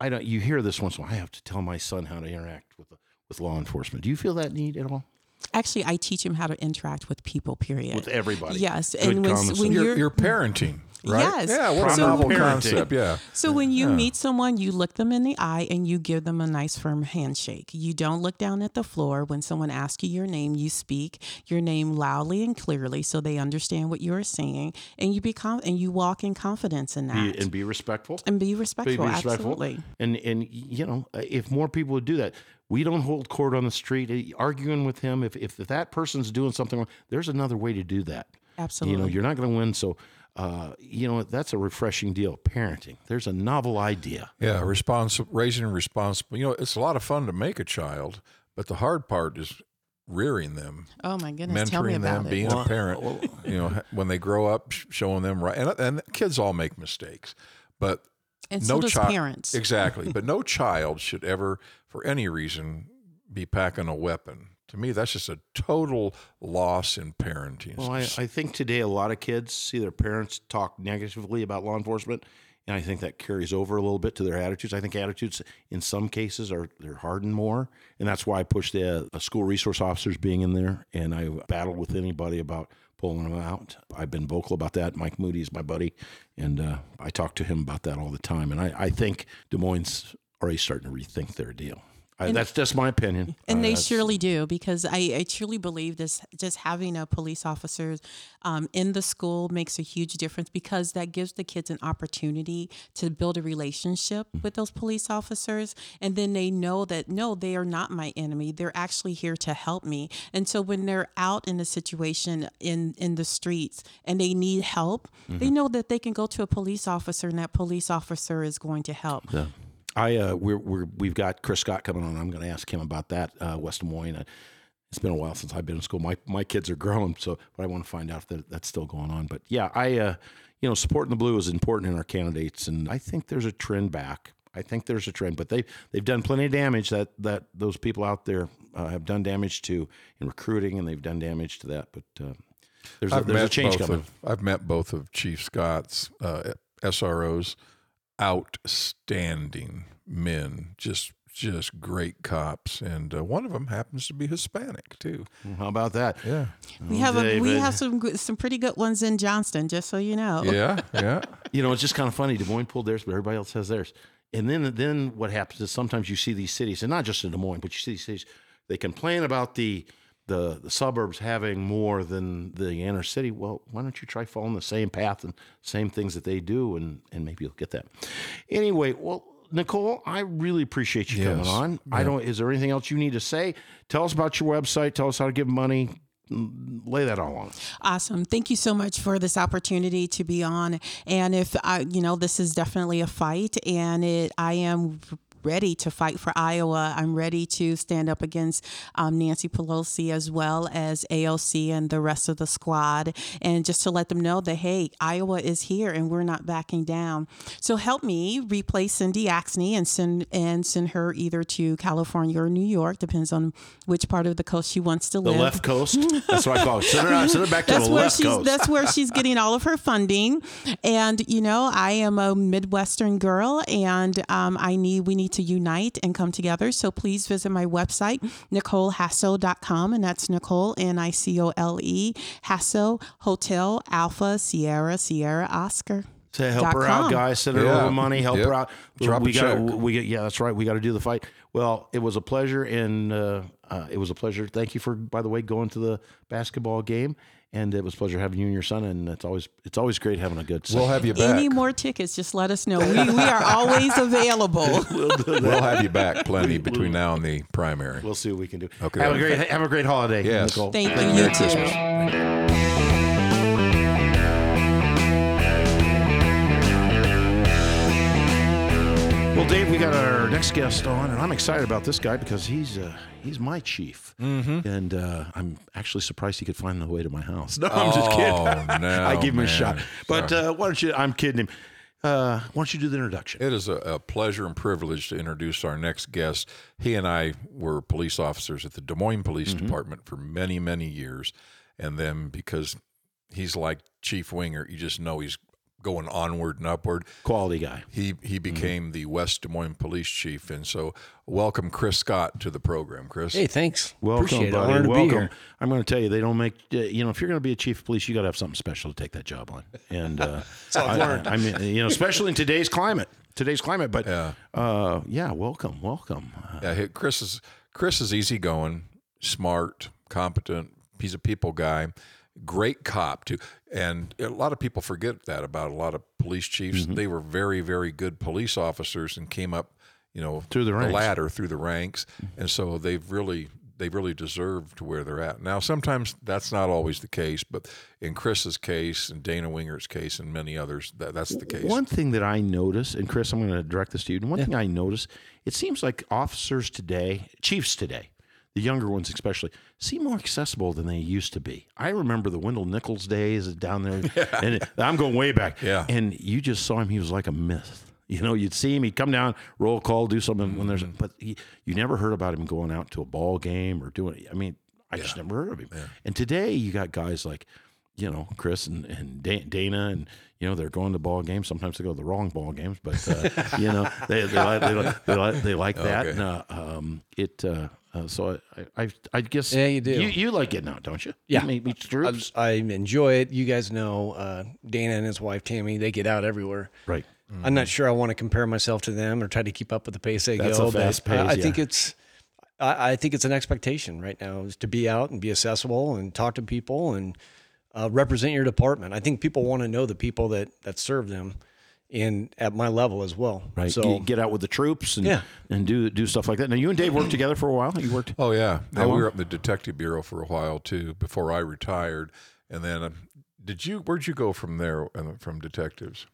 F: I don't. You hear this once in a while. I have to tell my son how to interact with with law enforcement. Do you feel that need at all
E: Actually, I teach him how to interact with people. Period.
F: with everybody?
E: Yes,
F: Good
E: and when, when you're,
G: You're, you're parenting, right?
E: Yes.
G: Yeah, what a
E: So-
G: novel
F: Parenting.
G: concept. Yeah.
E: So when you meet someone, you look them in the eye and you give them a nice firm handshake. You don't look down at the floor. When someone asks you your name, you speak your name loudly and clearly so they understand what you're saying and you become and you walk in confidence in that.
F: Be, and be respectful.
E: and be
F: Be
E: respectful.
F: respectful.
E: Absolutely.
F: And and you know, if more people would do that, we don't hold court on the street eh, arguing with him. If if that person's doing something wrong, there's another way to do that.
E: Absolutely.
F: You know, you're not going to win. So, uh, you know, that's a refreshing deal. Parenting. There's a novel idea.
G: Yeah, responsible, raising responsible. You know, it's a lot of fun to make a child, but the hard part is rearing them,
E: Oh my goodness, tell me
G: mentoring
E: about
G: them,
E: it.
G: being a parent. you know, when they grow up, showing them right. And, and kids all make mistakes, but
E: and so
G: no
E: does
G: child
E: parents.
G: exactly. but no child should ever, for any reason, be packing a weapon. To me, that's just a total loss in parenting.
F: Well, I, I think today a lot of kids see their parents talk negatively about law enforcement, and I think that carries over a little bit to their attitudes. I think attitudes in some cases are they're hardened more, and that's why I push the uh, school resource officers being in there, and I battle with anybody about pulling them out. I've been vocal about that. Mike Moody is my buddy, and uh, I talk to him about that all the time. And I, I think Des Moines already starting to rethink their deal. I, that's just my opinion.
E: And
F: Uh,
E: they surely do because I, I truly believe this. Just having a police officer um, in the school makes a huge difference because that gives the kids an opportunity to build a relationship with those police officers, and then they know that no, they are not my enemy. They're actually here to help me. And so when they're out in a situation in in the streets and they need help, they know that they can go to a police officer, and that police officer is going to help.
F: I uh, we're, we're we've got Chris Scott coming on. I'm going to ask him about that. Uh, West Des Moines. Uh, it's been a while since I've been in school. My my kids are grown, so but I want to find out if that, that's still going on. But yeah, I uh, you know supporting the blue is important in our candidates, and I think there's a trend back. I think there's a trend, but they they've done plenty of damage that that those people out there uh, have done damage to in recruiting, and they've done damage to that. But uh, there's a, there's a change coming.
G: Of, I've met both of Chief Scott's uh, SROs, outstanding men, just just great cops, and uh, one of them happens to be Hispanic too.
F: How about that?
G: Yeah,
E: We have a, we have some good- some pretty good ones in Johnston, just so you know.
G: yeah, yeah.
F: You know, it's just kind of funny. Des Moines pulled theirs, but everybody else has theirs. And then, then what happens is sometimes you see these cities, and not just in Des Moines, but you see these cities. They complain about the the, the suburbs having more than the inner city. Well, why don't you try following the same path and same things that they do, and and maybe you'll get that. Anyway, well. Nicole, I really appreciate you coming
G: Yes.
F: on. I don't. Is there anything else you need to say? Tell us about your website. Tell us how to give money. Lay that all on.
E: Awesome. Thank you so much for this opportunity to be on. And if I, you know, this is definitely a fight, and it, I am ready to fight for Iowa. I'm ready to stand up against um, Nancy Pelosi as well as AOC and the rest of the squad, and just to let them know that hey, Iowa is here and we're not backing down. So help me replace Cindy Axne and send and send her either to California or New York, depends on which part of the coast she wants to
F: The
E: live.
F: The left coast. That's what I call it. Send her, send her back to
E: that's
F: the
E: where
F: left
E: she's
F: coast.
E: that's where she's getting all of her funding and you know i am a midwestern girl and um, i need we need to unite and come together so please visit my website nicolehasso.com and that's nicole n-i-c-o-l-e hasso hotel alpha sierra sierra oscar
F: to help
E: dot
F: her out, guys. Send her
G: Yeah.
F: a little money, help
G: Yep.
F: her out.
G: Drop
F: we
G: a
F: got, we get, yeah, that's right. We got to do the fight. Well, it was a pleasure, and uh, uh, it was a pleasure. Thank you for, by the way, going to the basketball game, and it was a pleasure having you and your son. And it's always, it's always great having a good.
G: We'll have you back.
E: any more tickets just let us know we, we are always available
G: We'll have you back plenty between now and the primary.
F: We'll see what we can do.
G: Okay.
F: Have a great, have a great holiday,
G: Yes.
F: Nicole.
E: thank you
G: Merry
E: you too
G: Christmas.
F: Well, Dave, we got our next guest on, and I'm excited about this guy because he's uh, he's my chief, mm-hmm. and uh, I'm actually surprised he could find the way to my house. No, I'm just kidding.
G: Oh, no,
F: I give him a shot. But uh, why don't you? I'm kidding him. Uh, why don't you do the introduction?
G: It is a, a pleasure and privilege to introduce our next guest. He and I were police officers at the Des Moines Police Department for many, many years. And then because he's like Chief Wingert, you just know he's going onward and upward.
F: Quality guy.
G: He he became the West Des Moines Police Chief. And so welcome Chris Scott to the program, Chris.
H: Hey, thanks.
F: Welcome,
H: Appreciate
F: buddy.
H: it.
F: Welcome.
H: be.
F: I'm going to tell you, they don't make. Uh, you know, if you're going to be a chief of police, you got to have something special to take that job on. And uh, I, I mean, you know, especially in today's climate. Today's climate. But
G: Yeah.
F: uh, yeah, welcome, welcome.
G: Yeah, he- Chris is Chris is easygoing, smart, competent. He's a people guy, great cop too. And a lot of people forget that about a lot of police chiefs.
F: Mm-hmm.
G: They were very, very good police officers and came up, you know,
F: Through the ranks.
G: ladder through the ranks, and so they've really they really deserve to where they're at. Now, sometimes that's not always the case, but in Chris's case and Dana Wingert's case and many others, that, that's the case.
F: One thing that I notice, and Chris, I'm going to direct this to you. And one thing I notice, it seems like officers today, chiefs today, the younger ones especially, seem more accessible than they used to be. I remember the Wendell Nichols days down there, and I'm going way back.
G: Yeah.
F: And you just saw him; he was like a myth. You know, you'd see him, he'd come down, roll call, do something when there's,
G: Mm-hmm.
F: but he, you never heard about him going out to a ball game or doing. I mean, I just never heard of him. And today you got guys like, you know, Chris and, and Da- Dana, and you know they're going to ball games. Sometimes they go to the wrong ball games, but uh, you know they they like they like they like, they like that.
G: Okay.
F: And, uh, um, it uh, uh, so I, I I guess
H: Yeah, you do.
F: You, you like getting out, don't you?
H: Yeah.
F: you
H: I,
F: troops.
H: I enjoy it. You guys know uh, Dana and his wife Tammy. They get out everywhere.
F: right.
H: I'm not sure I want to compare myself to them or try to keep up with the pace they
F: That's
H: go.
F: a fast
H: but I- I
F: pace,
H: think it's I, I think it's an expectation right now is to be out and be accessible and talk to people and uh, represent your department. I think people want to know the people that that serve them, and at my level as well.
F: Right.
H: So
F: get, get out with the troops and
H: Yeah.
F: and do do stuff like that. Now you and Dave worked together for a while. You worked.
G: Oh yeah,
F: How
G: we were up in the detective bureau for a while too before I retired, and then um, did you? Where'd you go from there? From detectives?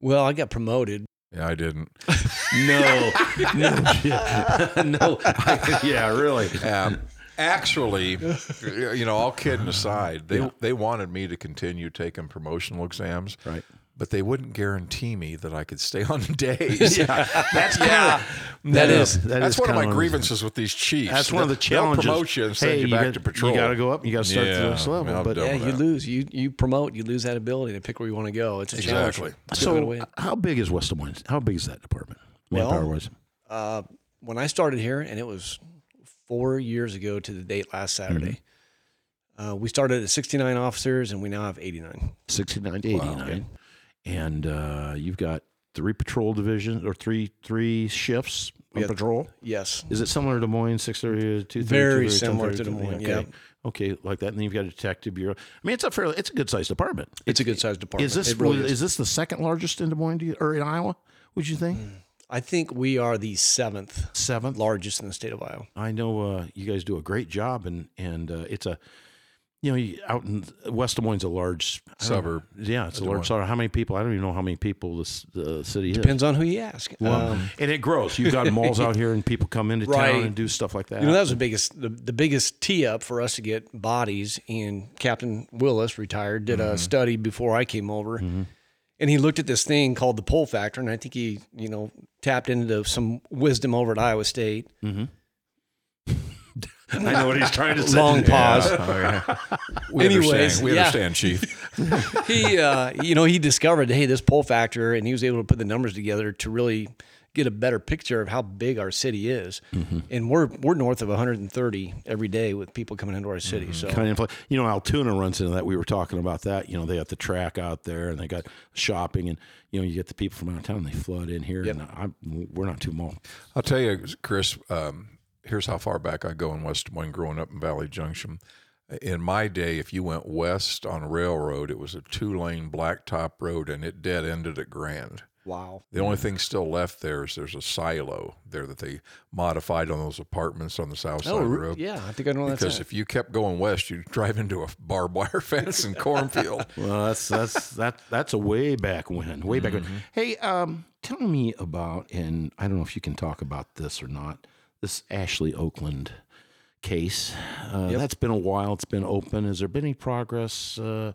H: well, I got promoted.
G: Yeah, I didn't.
F: No, no, no. I- yeah, really.
G: Um, actually, you know, all kidding aside, they
F: Yeah.
G: they wanted me to continue taking promotional exams,
F: Right.
G: But they wouldn't guarantee me that I could stay on days. yeah.
F: That's kind of
H: That is-
G: That's one of my grievances with these chiefs.
F: That's one of the challenges.
G: They'll promote you and send
F: hey,
G: you back
F: got,
G: to patrol.
F: You got to go up. You got to start at the
G: Yeah,
F: next level.
G: I'm
F: but
H: Yeah, you
G: that.
H: lose. You you promote. You lose that ability to pick where you want to go. It's a challenge.
G: Exactly.
H: It's a good
F: so,
H: way.
F: how big is West Des Moines? How big is that department?
H: Well,
F: Manpower wise.
H: Uh, when I started here, and it was four years ago to the date last Saturday. Uh, we started at 69 officers, and we now have 89.
F: 69 to 89. And uh, you've got three patrol divisions or three three shifts on patrol.
H: Yes.
F: Is it similar to Des Moines, 630 to 230?
H: Very
F: 230,
H: similar to Des Moines,
F: Okay.
H: yeah.
F: Okay, like that. And then you've got a detective bureau. I mean, it's a fairly, it's a good sized department.
H: It's a good sized department.
F: Is this
H: really
F: is.
H: is.
F: this the second largest in Des Moines you- or in Iowa? Would you think
H: I think we are the seventh
F: seventh?
H: largest in the state of Iowa.
F: I know uh, you guys do a great job, and and uh, it's a, you know, you, out in West Des Moines, is a large
G: Suburb.
F: Yeah, it's a large suburb. How many people? I don't even know how many people this the city is.
H: Depends on who you ask.
F: Well,
H: Um,
F: and it grows. You've got malls out here, and people come into town and do stuff like that.
H: you know, that was the biggest the, the biggest tee up for us to get bodies. And Captain Willis retired, did
F: Mm-hmm.
H: a study before I came over, and he looked at this thing called the pull factor, and I think he, you know, tapped into some wisdom over at Iowa State.
F: I know what he's trying to say.
H: Long pause.
G: We
H: Anyways,
G: understand. We
H: yeah.
G: understand, Chief.
H: he uh, you know he discovered hey this pull factor and he was able to put the numbers together to really get a better picture of how big our city is and we're we're north of 130 every day with people coming into our city so
F: Kind of, you know, Altoona runs into that. We were talking about that. You know, they got the track out there, and they got shopping, and you know, you get the people from out of town. They flood in here, and I'm, we're not too small.
G: I'll tell you, Chris. Um, here's how far back I go in West Des Moines, growing up in Valley Junction. In my day, if you went west on railroad, it was a two-lane blacktop road, and it dead ended at Grand.
H: wow
G: The only thing still left there is there's a silo there that they modified on those apartments on the south side
H: oh
G: of the
H: re-
G: road.
H: yeah I think I know that's
G: Because if you kept going west, you'd drive into a barbed wire fence and cornfield.
F: Well, that's that's that that's a way back when, way back when. Hey, um, tell me about, and I don't know if you can talk about this or not. This Ashley Okland case. Uh, That's been a while. It's been open. Has there been any progress uh,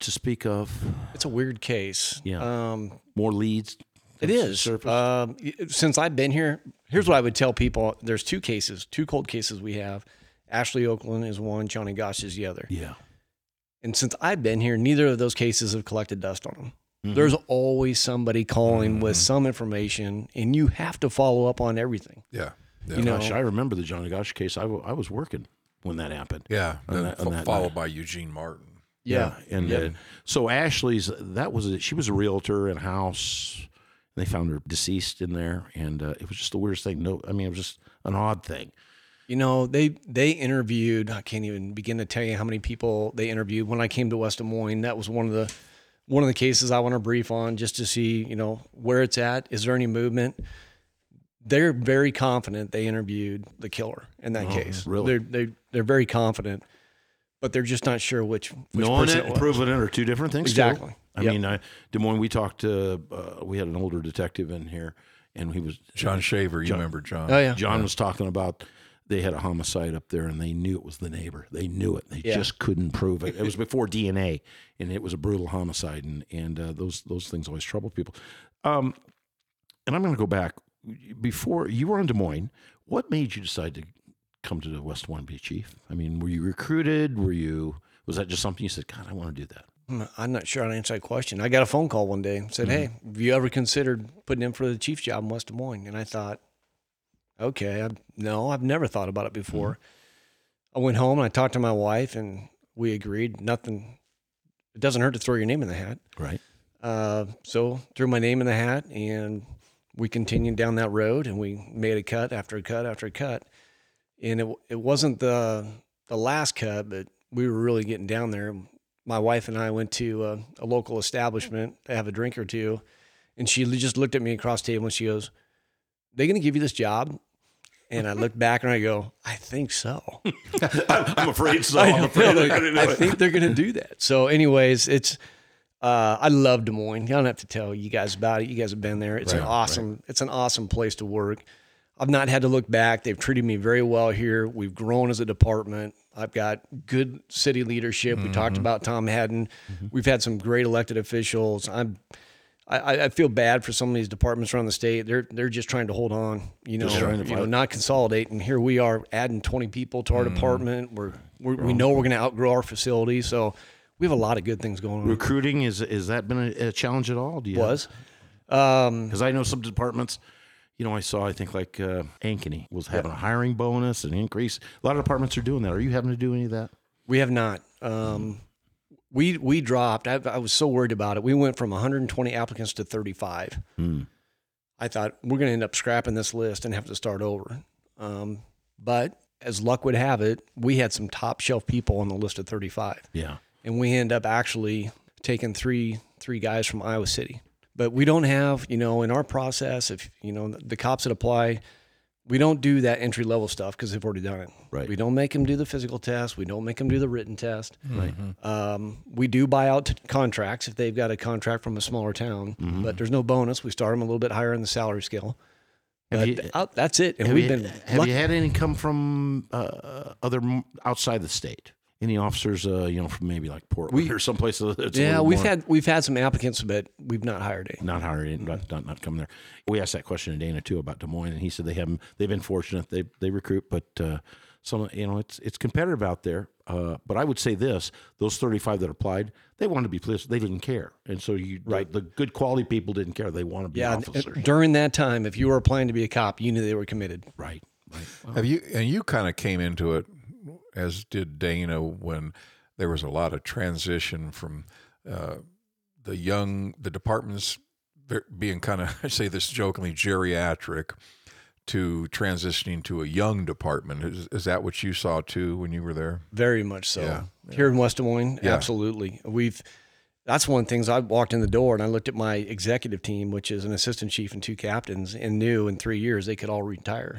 F: to speak of?
H: it's a weird case
F: Yeah.
H: um
F: More leads.
H: It is.
F: surfaced?
H: Um, since I've been here, here's what I would tell people: there's two cases, two cold cases we have. Ashley Okland is one, Johnny Gosch is the other.
F: yeah.
H: And since I've been here, neither of those cases have collected dust on them.
F: Mm-hmm.
H: There's always somebody calling with some information, and you have to follow up on everything.
G: Yeah. Yeah.
H: You know,
F: Gosh, I remember the Johnny Gosch case. I, w- I was working when that happened.
G: yeah.
F: On that- on that
G: followed
F: night.
G: by Eugene Martin.
H: yeah,
F: and uh, so Ashley's that was a, she was a realtor in a house. And they found her deceased in there, and uh, it was just the weirdest thing. No, I mean it was just an odd thing.
H: You know, they they interviewed. I can't even begin to tell you how many people they interviewed. When I came to West Des Moines, that was one of the one of the cases I want to brief on, just to see, you know, where it's at. Is there any movement? They're very confident they interviewed the killer in that case.
F: really?
H: They're they they're very confident, but they're just not sure which which
F: Knowing
H: person
F: it and proving it are two different things. too.
H: Exactly.
F: I
H: Yep.
F: mean, I, Des Moines. We talked to. Uh, we had an older detective in here, and he was
G: John Shaver. You
F: John-
G: remember John?
H: Oh yeah,
F: John was talking about they had a homicide up there and they knew it was the neighbor. They knew it. They
H: Yeah.
F: just couldn't prove it. It was before DNA, and it was a brutal homicide, and and uh, those those things always trouble people. Um, and I'm going to go back before you were in Des Moines. What made you decide to come to the West Des Moines be chief? I mean, were you recruited? Were you was that just something you said? God, I want to do that.
H: Hmm, I'm not sure how to answer that question. I got a phone call one day and said, "Hey, have you ever considered putting in for the chief's job in West Des Moines?" And I thought, "Okay, I, no, I've never thought about it before." I went home and I talked to my wife, and we agreed. Nothing. It doesn't hurt to throw your name in the hat.
F: Right.
H: Uh, so threw my name in the hat, and we continued down that road, and we made a cut after a cut after a cut, and it it wasn't the the last cut, but we were really getting down there. My wife and I went to a, a local establishment to have a drink or two, and she just looked at me across the table and she goes, "They going to give you this job?" And I looked back and I go, "I think so."
F: I'm afraid so.
H: I,
F: I'm afraid gonna do
H: I
F: it.
H: think they're going to do that. So, anyways, it's uh, I love Des Moines. I don't have to tell you guys about it. You guys have been there. It's an
F: Right,
H: awesome. It's an awesome place to work. I've not had to look back. They've treated me very well here. We've grown as a department. I've got good city leadership. We talked about Tom Hadden. We've had some great elected officials. I'm. I, I feel bad for some of these departments around the state. They're they're just trying to hold on, you know, you know, not consolidate. And here we are adding 20 people to our department. We're, we're we know we're going to outgrow our facility, so we have a lot of good things going on.
F: Recruiting is has that been a, a challenge at all? Do you
H: Was um,
F: because I know some departments. You know, I saw. I think like uh, Ankeny was having a hiring bonus and increase. A lot of departments are doing that. Are you having to do any of that?
H: we have not. Um, we we dropped. I, I was so worried about it. We went from 120 applicants to 35. I thought we're going to end up scrapping this list and have to start over. Um, but as luck would have it, we had some top shelf people on the list of 35.
F: Yeah.
H: And we end up actually taking three three guys from Iowa City. But we don't have, you know, in our process, if you know the cops that apply, we don't do that entry level stuff because they've already done it.
F: Right.
H: We don't make them do the physical test. We don't make them do the written test.
F: Right.
H: Um, we do buy out t- contracts if they've got a contract from a smaller town,
F: Mm-hmm.
H: but there's no bonus. We start them a little bit higher in the salary scale. But
F: you-
H: th- out- that's it. And
F: have
H: we've
F: you,
H: been
F: have
H: lucky.
F: you had any come from uh, other outside the state? Any officers, uh, you know, from maybe like Portland or someplace that's a
H: yeah,
F: little
H: we've
F: more-
H: had we've had some applicants, but we've not hired any.
F: not hired, not, not not coming there. We asked that question to Dana too about Des Moines, and he said they haven't. They've been fortunate. They they recruit, but uh, some you know it's it's competitive out there. Uh, but I would say this: those thirty five that applied, they wanted to be police. They didn't care, and so you right. The, the good quality people didn't care. They want to be
H: Yeah, and-
F: officers.
H: during that time, if you were applying to be a cop, you knew they were committed.
F: right. Right.
G: Have you and you kind of came into it as did Dana when there was a lot of transition from uh, the young the departments being kind of I say this jokingly geriatric to transitioning to a young department. Is, is that what you saw too when you were there?
H: Very much so.
G: Yeah,
H: Here in West Des Moines,
G: Yeah.
H: absolutely. We've that's one of the things I walked in the door and I looked at my executive team, which is an assistant chief and two captains, and knew in three years they could all retire.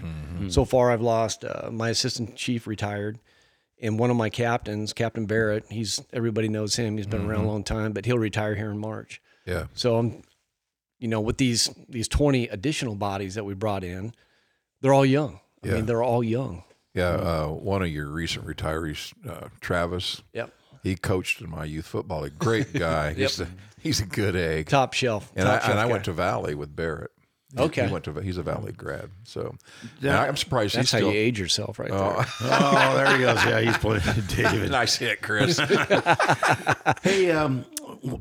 H: So far, I've lost uh, my assistant chief retired, and one of my captains, Captain Barrett. He's everybody knows him. He's been around a long time, but he'll retire here in March.
G: Yeah.
H: So I'm, you know, with these these 20 additional bodies that we brought in, they're all young. I
G: Yeah.
H: mean, they're all young.
G: Yeah, uh, one of your recent retirees, uh, Travis.
H: Yep.
G: He coached in my youth football. A great guy. he's, a, he's a good egg.
H: Top shelf.
G: And I,
H: shelf
G: and I went to Valley with Barrett. He-
H: Okay.
G: He went to. He's a Valley grad. So and I'm surprised
H: That's
G: he's
H: how
G: still.
H: you age yourself, right there.
F: Oh, there he goes. Yeah, he's playing David.
G: nice hit, Chris.
F: Hey, um,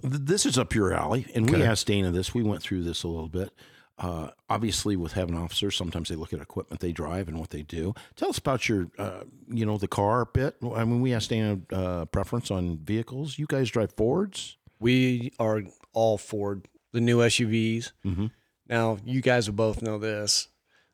F: this is up your alley, and we asked Dana this. We went through this a little bit. Uh, obviously, with having officers, sometimes they look at equipment they drive and what they do. Tell us about your, uh, you know, the car bit. I mean, we asked Dana uh, preference on vehicles. You guys drive Fords.
H: We are all for the new SUVs.
F: Mm-hmm.
H: Now, you guys will both know this.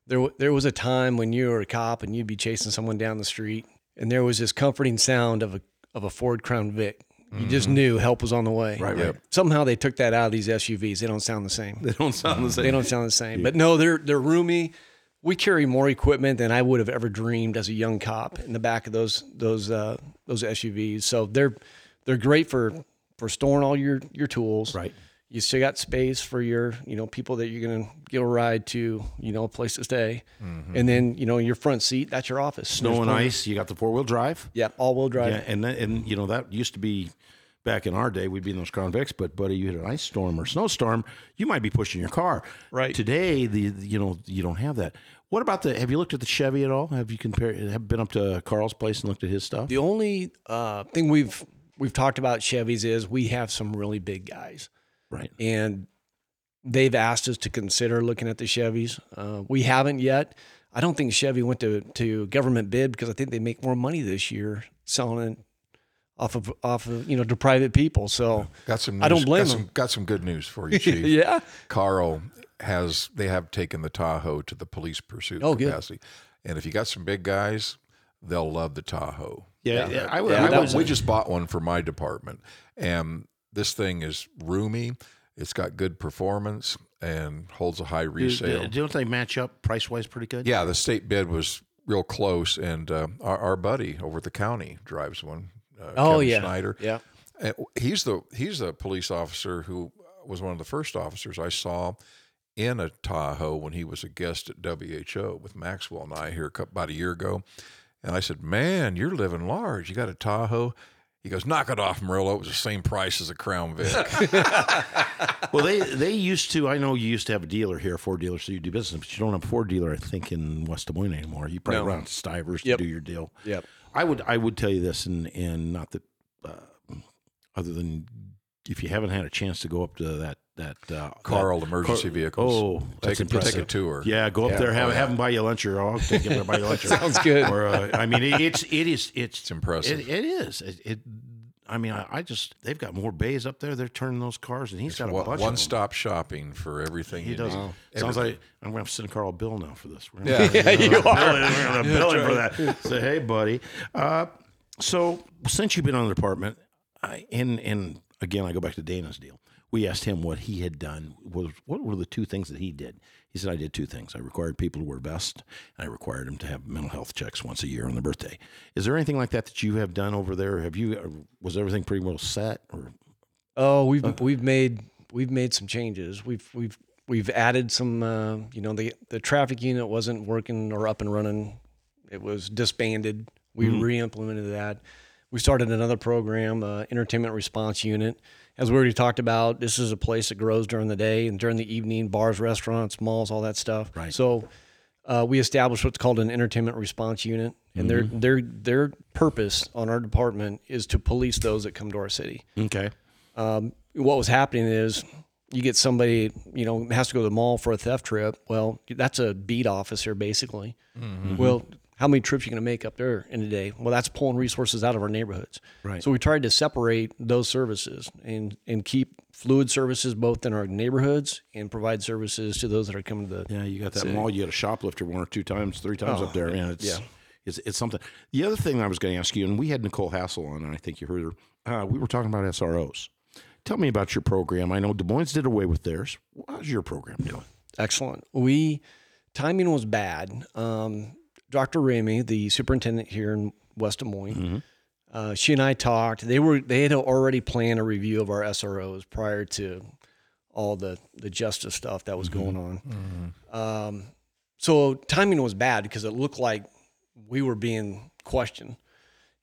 H: There, there was a time when you were a cop and you'd be chasing someone down the street, and there was this comforting sound of a of a Ford Crown Vic. You just knew help was on the way.
F: Right, right.
H: Somehow they took that out of these SUVs. They don't sound the same.
F: They don't sound the same.
H: They don't sound the same. But no, they're they're roomy. We carry more equipment than I would have ever dreamed as a young cop in the back of those those uh, those SUVs. So they're they're great for for storing all your your tools.
F: Right.
H: You still got space for your, you know, people that you're gonna give a ride to, you know, a place to stay, and then you know your front seat. That's your office.
F: Snow
H: There's
F: and
H: plenty-
F: ice. You got the four wheel drive.
H: Yeah, all wheel drive.
F: Yeah, and that, and you know that used to be back in our day. We'd be in those Crown Vics, but buddy, you hit an ice storm or snowstorm, you might be pushing your car.
H: Right.
F: today, the the- you know you don't have that. What about the? Have you looked at the Chevy at all? Have you compared? Have been up to Carl's place and looked at his stuff?
H: The only uh, thing we've we've talked about Chevys is we have some really big guys,
F: Right.
H: and they've asked us to consider looking at the Chevys. Uh, we haven't yet. I don't think Chevy went to, to government bid because I think they make more money this year selling it off of off of you know to private people. So
G: Got some. News,
H: I don't blame
G: got
H: them.
G: Some, got some good news for you, Chief.
H: yeah,
G: Carl has they have taken the Tahoe to the police pursuit
H: Oh, good.
G: capacity, and if you got some big guys, they'll love the Tahoe.
F: Yeah, yeah, I would.
H: Yeah,
F: I
H: that
F: would
H: was-
G: we just bought one for my department, and this thing is roomy. It's got good performance and holds a high
F: do,
G: resale.
F: don't they match up price wise pretty good?
G: Yeah, the state bid was real close, and uh, our, our buddy over at the county drives one. Uh,
H: Oh,
G: Kevin
H: yeah.
G: Schneider.
H: Yeah.
G: And he's the he's the police officer who was one of the first officers I saw in a Tahoe when he was a guest at WHO with Maxwell and I here about a year ago. And I said, "Man, you're living large. You got a Tahoe." He goes, "Knock it off, Murillo. It was the same price as a Crown Vic."
F: Well, they they used to. I know you used to have a dealer here, a Ford dealer, so you do business, but you don't have a Ford dealer. I think in West Des Moines anymore. You probably
H: No.
F: run to Stivers
H: Yep.
F: to do your deal.
H: Yep.
F: I would I would tell you this, and and not that uh, other than if you haven't had a chance to go up to that that uh,
G: Carl
F: that-
G: Emergency
F: Car-
G: Vehicles.
F: Oh,
G: take a, take a tour.
F: Yeah, go up
H: Yeah.
F: there, have
G: yeah.
F: have them buy you lunch, or I'll take them buy you lunch.
H: Sounds good.
F: Or uh, I mean, it, it's it is it's
G: It's impressive.
F: It, it is. It, it I mean, I, I just they've got more bays up there. They're turning those cars, and he's got a bunch of them.
G: One stop shopping for everything
F: He does.
G: need.
F: Sounds like I'm going to have to send Carl a bill now for this. We're
G: Yeah.
F: yeah, you are. We're going to bill him for that. Say, hey, buddy. Uh, so since you've been on the department, I, and and again, I go back to Dana's deal. We asked him what he had done. Was what were the two things that he did? He said, I did two things. I required people to wear vests, and I required them to have mental health checks once a year on their birthday. Is there anything like that that you have done over there? Have you? uh, Was everything pretty well set? Or
H: Oh, we've we've made we've made some changes. We've we've we've added some. Uh, you know, the the traffic unit wasn't working or up and running. It was disbanded. We re-implemented that. We started another program, uh, entertainment response unit. As we already talked about, this is a place that grows during the day and during the evening, bars, restaurants, malls, all that stuff.
F: Right.
H: So uh, we established what's called an entertainment response unit, and their their their purpose on our department is to police those that come to our city
F: okay,
H: um, what was happening is you get somebody, you know, has to go to the mall for a theft trip. Well, that's a beat officer basically. Well, how many trips are you going to make up there in a day? Well, that's pulling resources out of our neighborhoods.
F: Right.
H: So we tried to separate those services and and keep fluid services both in our neighborhoods and provide services to those that are coming to the
F: Yeah, you got that
H: City.
F: mall. You got a shoplifter one or two times, three times
H: Oh,
F: up there. Man, it's
H: yeah.
F: it's it's something. The other thing I was going to ask you, and we had Nicole Hassel on, and I think you heard her. Uh, we were talking about SROs. Tell me about your program. I know Des Moines did away with theirs. How's your program doing?
H: Excellent. We timing was bad. Um, Dr. Remy, the superintendent here in West Des Moines, uh, she and I talked. They were they had already planned a review of our SROs prior to all the the justice stuff that was going on. Um, so timing was bad because it looked like we were being questioned.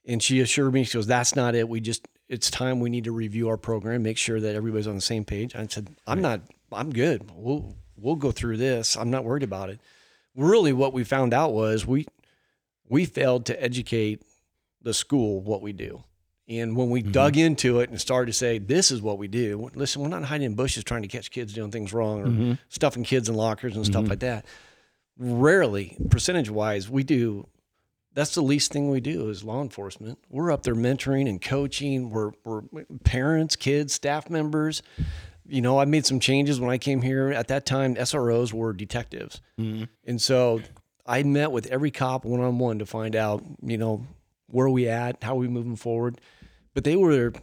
H: And she assured me, she goes, "That's not it. We just it's time we need to review our program, make sure that everybody's on the same page." I said, "I'm not. I'm good. We'll we'll go through this. I'm not worried about it." Really, what we found out was we we failed to educate the school what we do. And when we mm-hmm. dug into it and started to say, this is what we do, listen, we're not hiding in bushes trying to catch kids doing things wrong or mm-hmm. stuffing kids in lockers and stuff mm-hmm. like that. Rarely, percentage wise, we do. That's the least thing we do is law enforcement. We're up there mentoring and coaching. We're, we're parents, kids, staff members. You know, I made some changes when I came here. At that time, SROs were detectives. Mm-hmm. And so I met with every cop one on one to find out, you know, where are we at, how are we moving forward. But they were,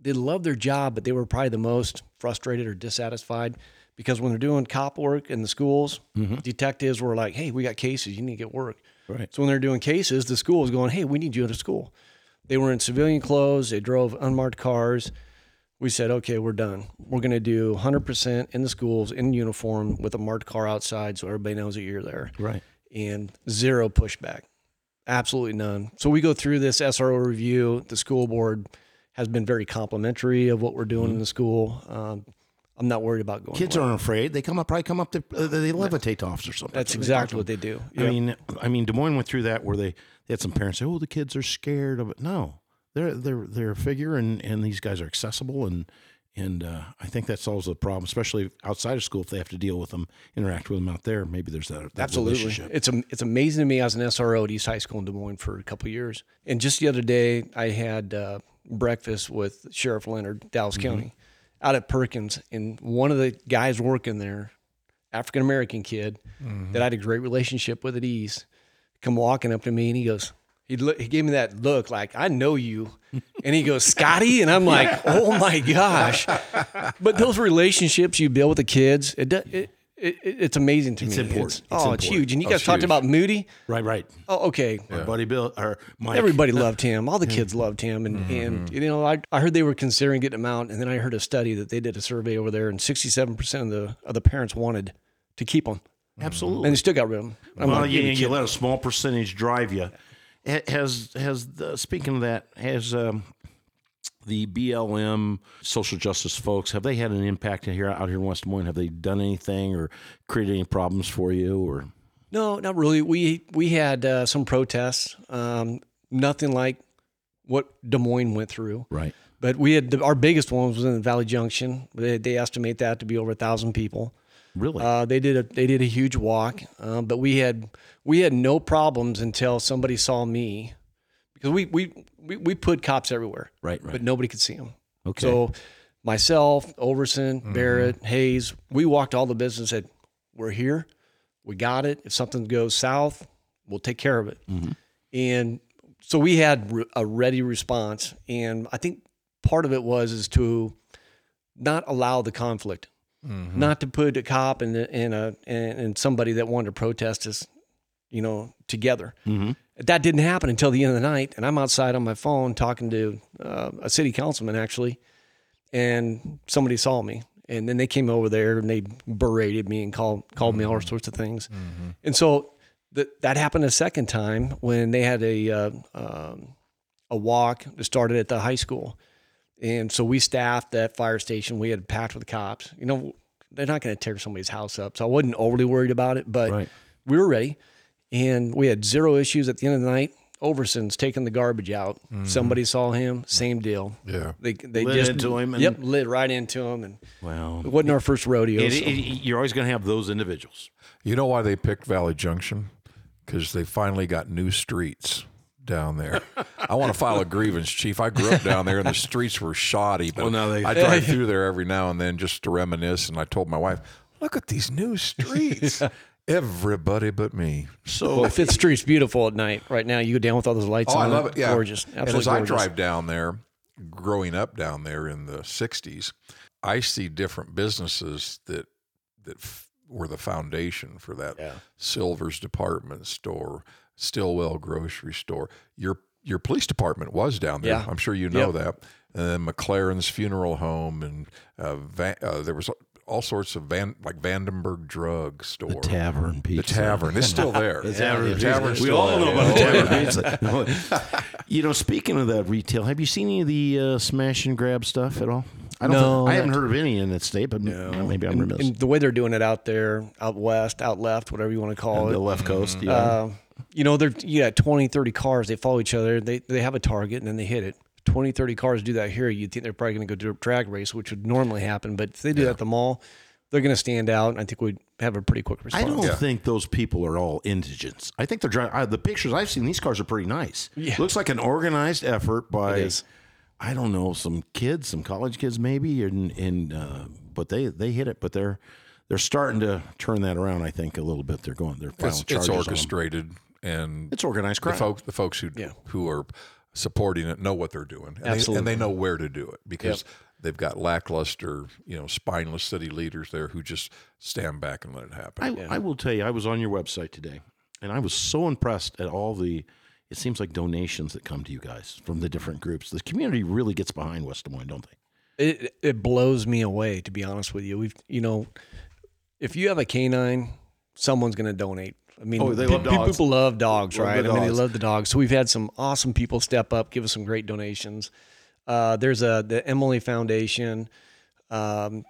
H: they loved their job, but they were probably the most frustrated or dissatisfied because when they're doing cop work in the schools, mm-hmm. detectives were like, hey, we got cases, you need to get work.
F: Right.
H: So when they're doing cases, the school was going, hey, we need you at a school. They were in civilian clothes, they drove unmarked cars. We said, okay, we're done. We're going to do 100% in the schools in uniform with a marked car outside so everybody knows that you're there.
F: Right.
H: And zero pushback. Absolutely none. So we go through this SRO review. The school board has been very complimentary of what we're doing in the school. Um, I'm not worried about going.
F: Kids
H: away.
F: aren't afraid. They come up, probably come up to, uh, they levitate off or something.
H: That's exactly what they do.
F: them. I mean, I mean, Des Moines went through that where they, they had some parents say, "Oh, the kids are scared of it." No, they're they're they're a figure, and and these guys are accessible, and and uh, I think that solves the problem, especially outside of school if they have to deal with them, interact with them out there. Maybe there's that, that
H: Absolutely.
F: relationship.
H: It's am- it's amazing to me as an SRO at East High School in Des Moines for a couple of years. And just the other day, I had uh, breakfast with Sheriff Leonard, Dallas
F: Mm-hmm.
H: County, out at Perkins, and one of the guys working there, African American kid
F: Mm-hmm.
H: that I had a great relationship with at East, come walking up to me and he goes, he look, he gave me that look like I know you, and he goes Scotty, and I'm like, oh my gosh. But those relationships you build with the kids, it, do- it, it it's amazing to
F: It's
H: me.
F: important. It's
H: oh, it's huge. And you
F: Oh,
H: guys
F: it's
H: talked
F: huge.
H: about Moody.
F: right, right.
H: Oh, okay.
F: Our buddy Bill or Mike.
H: Everybody loved him. All the kids loved him, and mm-hmm. and you know, I, I heard they were considering getting him out, and then I heard a study that they did a survey over there, and sixty seven percent of the of the parents wanted to keep him,
F: absolutely.
H: and they still got rid of him. I'm
F: well,
H: like,
F: you,
H: "You're
F: you let a small percentage drive you. Ha- Has has the, speaking of that has um, the BLM social justice folks have they had an impact here out here in West Des Moines? Have they done anything or created any problems for you or
H: No, not really. We we had uh, some protests. Um, nothing like what Des Moines went through.
F: right?
H: But we had our biggest one was in Valley Junction. They, they estimate that to be over a thousand people.
F: Really?
H: Uh, they did a they did a huge walk, uh, but we had we had no problems until somebody saw me because we we we, we put cops everywhere,
F: Right, right.
H: But nobody could see them.
F: Okay.
H: So myself, Overson, Barrett, Hayes, we walked all the business. Said we're here, we got it. If something goes south, we'll take care of it. And so we had a ready response, and I think part of it was is to not allow the conflict not to put a cop and and a and, somebody that wanted to protest us, you know, together.
F: Mm-hmm.
H: That didn't happen until the end of the night, and I'm outside on my phone talking to uh, a city councilman actually, and somebody saw me, and then they came over there and they berated me and called called me all sorts of things, and so that that happened a second time when they had a uh, um, a walk that started at the high school. And so we staffed that fire station. We had packed with cops. You know, they're not going to tear somebody's house up. So I wasn't overly worried about it, but
F: Right.
H: we were ready. And we had zero issues at the end of the night. Overson's taking the garbage out. Mm-hmm. Somebody saw him, same deal.
G: Yeah.
H: They they
F: Lit
H: just
F: into him and-
H: yep, lit right into him, and
F: well,
H: it wasn't our first rodeo.
F: it,
H: so-
F: it- you're always going to have those individuals.
G: You know why they picked Valley Junction? Because they finally got new streets down there. I want to file a grievance, Chief. I grew up down there, and the streets were shoddy. But
F: Well, now they-
G: I drive through there every now and then just to reminisce. And I told my wife, "Look at these new streets." Everybody but me.
F: So
H: well, Fifth Street's beautiful at night. Right now, you go down with all those lights
G: Oh, I love it. Yeah,
H: gorgeous.
G: And
H: Absolutely
G: as I drive down there, growing up down there in the '60s, I see different businesses that that f- were the foundation for that.
H: Yeah.
G: Silver's department store, Stillwell grocery store. Your your police department was down there.
H: Yeah.
G: I'm sure you know
H: Yep.
G: that. And then McLaren's funeral home, and uh, Van, uh, there was all sorts of Van like Vandenberg drug store.
F: the tavern
G: piece.
F: The
G: tavern is still there.
F: The tavern
G: The
F: pizza.
G: tavern's
F: We
G: still
F: all know about the
G: Oh,
F: tavern pizza. you know, speaking of that retail, have you seen any of the uh, smash and grab stuff at all? I don't.
H: No,
F: think- I haven't heard of any in that state, but uh, maybe I'm
H: and,
F: remiss.
H: and the way they're doing it out there, out west, out left, whatever you want to call
F: the
H: it.
F: The left coast, yeah.
H: Uh, you know, they're you got 20, 30 cars. They follow each other. They they have a target and then they hit it. 20, 30 cars do that here. You'd think they're probably going to go do a drag race, which would normally happen. But if they do that at the mall, they're going to stand out. And I think we'd have a pretty quick response.
F: I don't think those people are all indigents. I think they're driving. Uh, the pictures I've seen, these cars are pretty nice.
H: Yeah.
F: Looks like an organized effort by,
H: It is.
F: I don't know, some kids, some college kids maybe, and and uh, but they they hit it. But they're they're starting to turn that around. I think a little bit. They're going. They're filing
G: It's,
F: charges
G: it's
F: on 'em.
G: orchestrated, and
F: It's organized
G: the
F: crime.
G: folks the folks who
H: Yeah.
G: who are supporting it know what they're doing and, They,
H: Absolutely.
G: and they know where to do it because they've got lackluster you know spineless city leaders there who just stand back and let it happen
F: I, I will tell you, I was on your website today, and I was so impressed at all the. It seems like donations that come to you guys from the different groups. The community really gets behind West Des Moines, don't they?
H: It it blows me away to be honest with you. We've you know, if you have a canine, someone's going to donate. I mean,
F: Oh, they love dogs.
H: people love dogs,
F: Love
H: right? I mean, they love the dogs. So we've had some awesome people step up, give us some great donations. Uh, there's a the Emily Foundation. Um,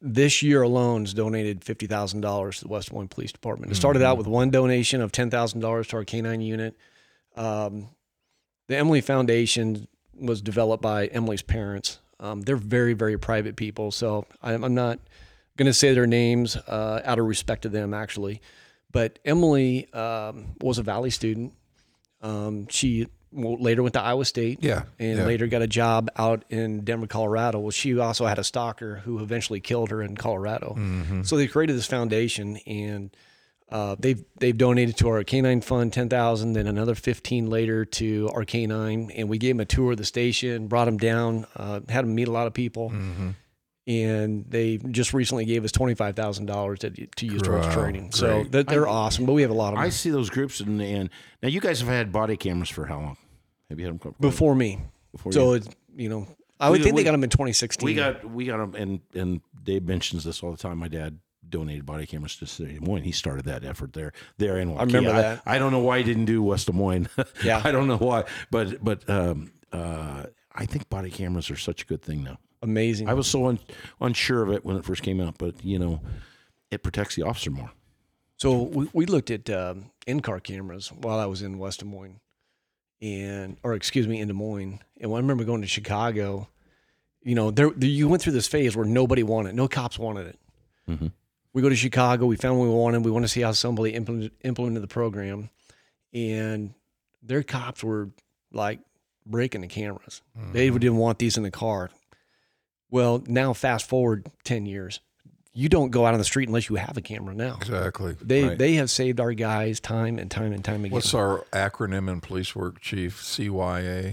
H: this year alone has donated fifty thousand dollars to the West Des Moines Police Department. It started
F: Mm-hmm.
H: out with one donation of ten thousand dollars to our canine unit. Um, the Emily Foundation was developed by Emily's parents. Um, they're very, very private people, so I'm, I'm not going to say their names uh, out of respect to them, actually. But Emily um, was a Valley student. Um, she later went to Iowa State.
G: Yeah,
H: and
G: yeah.
H: later got a job out in Denver, Colorado. Well, she also had a stalker who eventually killed her in Colorado.
G: Mm-hmm.
H: So they created this foundation, and uh, they've they've donated to our canine fund ten thousand, then another fifteen later to our canine, and we gave them a tour of the station, brought them down, uh, had them meet a lot of people,
G: Mm-hmm.
H: And they just recently gave us twenty five thousand dollars to to use towards training. So
G: great.
H: they're, they're awesome, but we have a lot of
F: I
H: them
F: see those groups, and, and now you guys have had body cameras for how long? Have you had them
H: before me.
F: Before
H: so
F: you?
H: it's you know, I would
F: We-
H: think
F: we-
H: they got them in twenty sixteen.
F: We got we got them, and and Dave mentions this all the time. My dad donated body cameras to City of Des Moines. He started that effort there, there in Waukegan.
H: I remember that.
F: I, don't know why he didn't do West Des Moines.
H: Yeah.
F: I don't know why, but but um, uh, I think body cameras are such a good thing now.
H: Amazing.
F: I was so un, unsure of it when it first came out, but you know, it protects the officer more.
H: So we, we looked at um, in-car cameras while I was in West Des Moines, and or excuse me, in Des Moines. And I remember going to Chicago. You know, there, there you went through this phase where nobody wanted, no cops wanted it.
F: Mhm.
H: We go to Chicago. We found what we wanted. We want to see how somebody implemented, implemented the program, and their cops were like breaking the cameras. They didn't want these in the car. Well, now fast forward ten years, you don't go out on the street unless you have a camera now.
G: Exactly.
H: They
F: Right.
H: they have saved our guys time and time and time again.
G: What's our acronym in police work, Chief? CYA.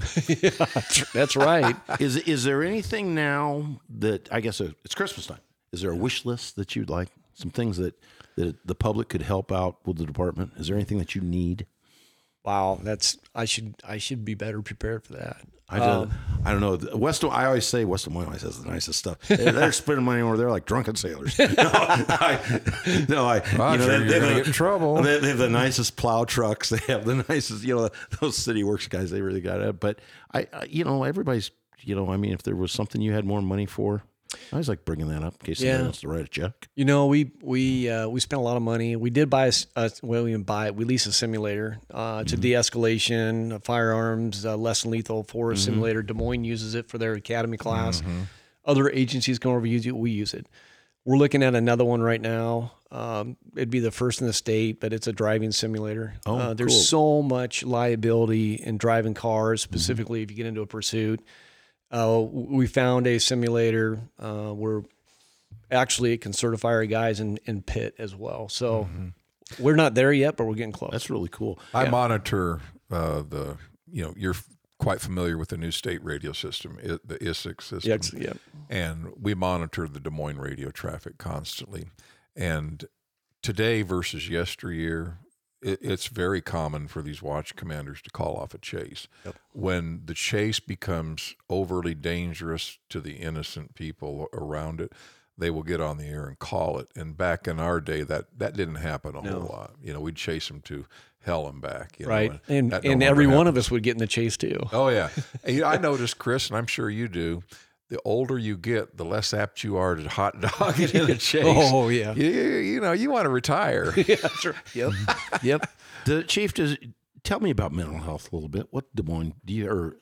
H: That's right.
F: Is is there anything now that I guess uh, it's Christmas time? Is there a wish list that you'd like? Some things that that the public could help out with the department? Is there anything that you need?
H: Wow, that's I should I should be better prepared for that.
F: I don't,
H: Um,
F: I don't know. West, I always say West Des Moines always has the nicest stuff. They're, they're spending money over there like drunken sailors. No, I, no, I
G: Roger,
F: you know,
G: you're
F: they,
G: gonna
F: they,
G: get in trouble.
F: They, they have the nicest plow trucks. They have the nicest, you know, those city works guys. They really got it. But I, I, you know, everybody's, you know, I mean, if there was something you had more money for, I was like bringing that up in case somebody
H: Yeah.
F: wants to write a check.
H: You know, we we uh, we spent a lot of money. We did buy a, a well, we didn't buy it. We leased a simulator. Uh, it's a de-escalation, a firearms, uh, less than lethal force simulator. Des Moines uses it for their academy class. Other agencies come over use it. We use it. We're looking at another one right now. Um, it'd be the first in the state, but it's a driving simulator.
F: Oh,
H: uh, there's
F: cool.
H: so much liability in driving cars, specifically if you get into a pursuit. Uh, we found a simulator uh, where actually it can certify our guys in, in pit as well. So we're not there yet, but we're getting close.
F: That's really cool.
G: I monitor uh, the, you know, you're quite familiar with the new state radio system, i the ISIC system.
H: yeah, ex- yeah.
G: and we monitor the Des Moines radio traffic constantly. And today versus yesteryear, it, it's very common for these watch commanders to call off a chase. When the chase becomes overly dangerous to the innocent people around it, they will get on the air and call it. And back in our day, that that didn't happen a whole lot. You know, we'd chase them to hell and back. You know,
H: Right. And,
G: that no
H: and every one of us would get in the chase too.
G: Oh yeah, And, I noticed, Chris, and I'm sure you do. The older you get, the less apt you are to hot dog it in a chase.
H: Oh, yeah.
G: you, you know you want to retire.
H: That's right. Yep. yep.
F: The chief does tell me about mental health a little bit. What Des Moines do you or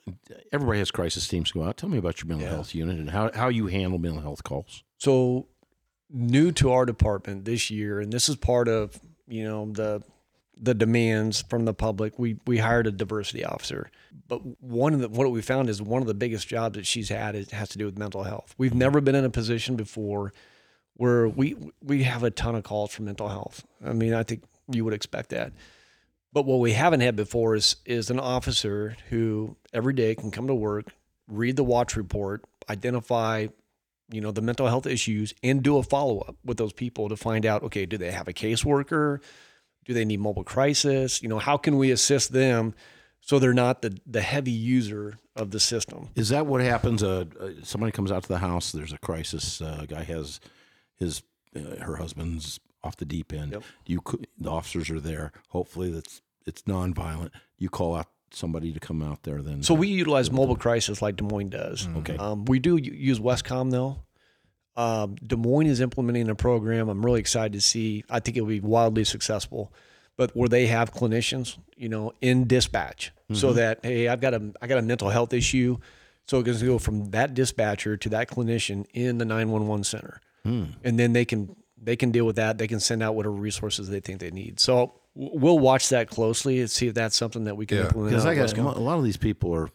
F: everybody has crisis teams go out? Tell me about your mental health unit and how, how you handle mental health calls.
H: So new to our department this year, and this is part of you know the the demands from the public. We we hired a diversity officer, but one of the what we found is one of the biggest jobs that she's had is, has to do with mental health. We've never been in a position before where we we have a ton of calls for mental health. I mean, I think you would expect that. But what we haven't had before is is an officer who every day can come to work, read the watch report, identify, you know, the mental health issues, and do a follow up with those people to find out, okay, do they have a caseworker? Do they need mobile crisis? You know, how can we assist them so they're not the the heavy user of the system.
F: Is that what happens? Uh, uh, somebody comes out to the house. There's a crisis. Uh, guy has his uh, her husband's off the deep end.
H: Yep.
F: You the officers are there. Hopefully, that's it's nonviolent. You call out somebody to come out there. Then
H: So we utilize mobile crisis like Des Moines does.
F: Okay.
H: Um, we do use Westcom though. Um, Des Moines is implementing a program. I'm really excited to see. I think it'll be wildly successful, but where they have clinicians, you know, in dispatch, so that hey, I've got a I got a mental health issue, so it can go from that dispatcher to that clinician in the 911 center, and then they can they can deal with that. They can send out whatever resources they think they need. So we'll watch that closely and see if that's something that we can
G: Yeah.
H: implement.
F: because I
H: Westcom.
F: a lot of these people are.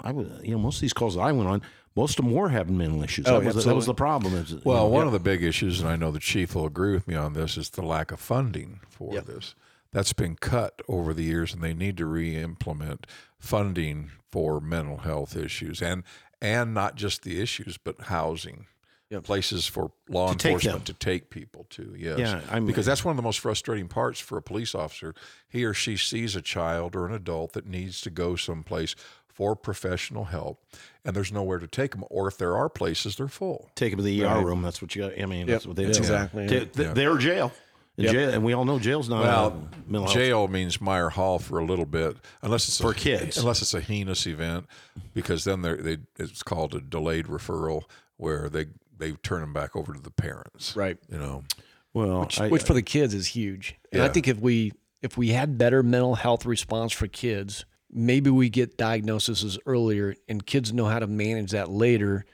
F: I would, you know, most of these calls that I went on, most of them were having mental issues.
H: Oh,
F: that, was, the- that was the problem. is,
G: Well,
F: know,
G: one
F: yeah.
G: of the big issues, and I know the chief will agree with me on this, is the lack of funding for
H: Yep.
G: this. That's been cut over the years, and they need to re-implement funding for mental health issues, and and not just the issues, but housing.
H: Yep.
G: Places for law
F: To
G: enforcement
F: them.
G: to take people to, yes.
F: Yeah, I'm-
G: because that's one of the most frustrating parts for a police officer. He or she sees a child or an adult that needs to go someplace for professional help, and there's nowhere to take them, or if there are places, they're full.
F: take them to the ER room. That's what you got. I mean, that's what they
H: that's
F: do.
H: exactly it.
F: Th- th-
G: Yeah.
F: They're jail. In
H: Yep.
F: jail, and we all know jail's not
G: Well,
F: a mental health.
G: jail means Meyer Hall for a little bit, unless it's
F: For
G: a,
F: kids.
G: unless it's a heinous event, because then they're, they it's called a delayed referral, where they they turn them back over to the parents.
H: Right.
G: You know.
F: Well,
H: which,
F: I-
H: which for the kids is huge. And I think if we if we had better mental health response for kids, maybe we get diagnoses earlier and kids know how to manage that later.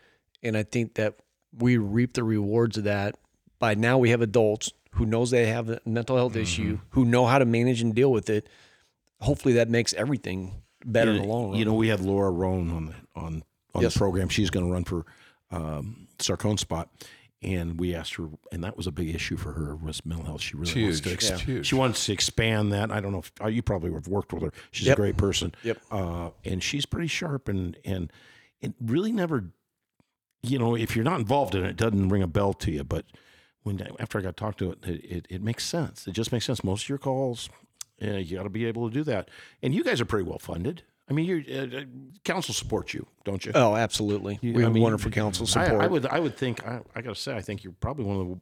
H: And I think that we reap the rewards of that by now we have adults who knows they have a mental health issue, who know how to manage and deal with it. Hopefully that makes everything better in the long run.
F: You know, we had Laura Roan on the on on
H: Yes.
F: the program. She's going to run for um, Sarcone spot, and we asked her, and that was a big issue for her was mental health. She really wants to. Ex-
G: It's.
F: She wants to expand that. I don't know if uh, you probably have worked with her. She's
H: Yep.
F: a great person.
H: Yep.
F: Uh, and she's pretty sharp, and and it really never, you know, if you're not involved in it, it doesn't ring a bell to you. But when after I got talked to it, it, it, it makes sense. It just makes sense. Most of your calls, yeah, you got to be able to do that. And you guys are pretty well funded. I mean, your uh, uh, council supports you, don't you?
H: oh, absolutely.
F: You-
H: we
F: I
H: have
F: mean,
H: wonderful council
F: I,
H: support.
F: I would, I would think. I, I got to say, I think you're probably one of the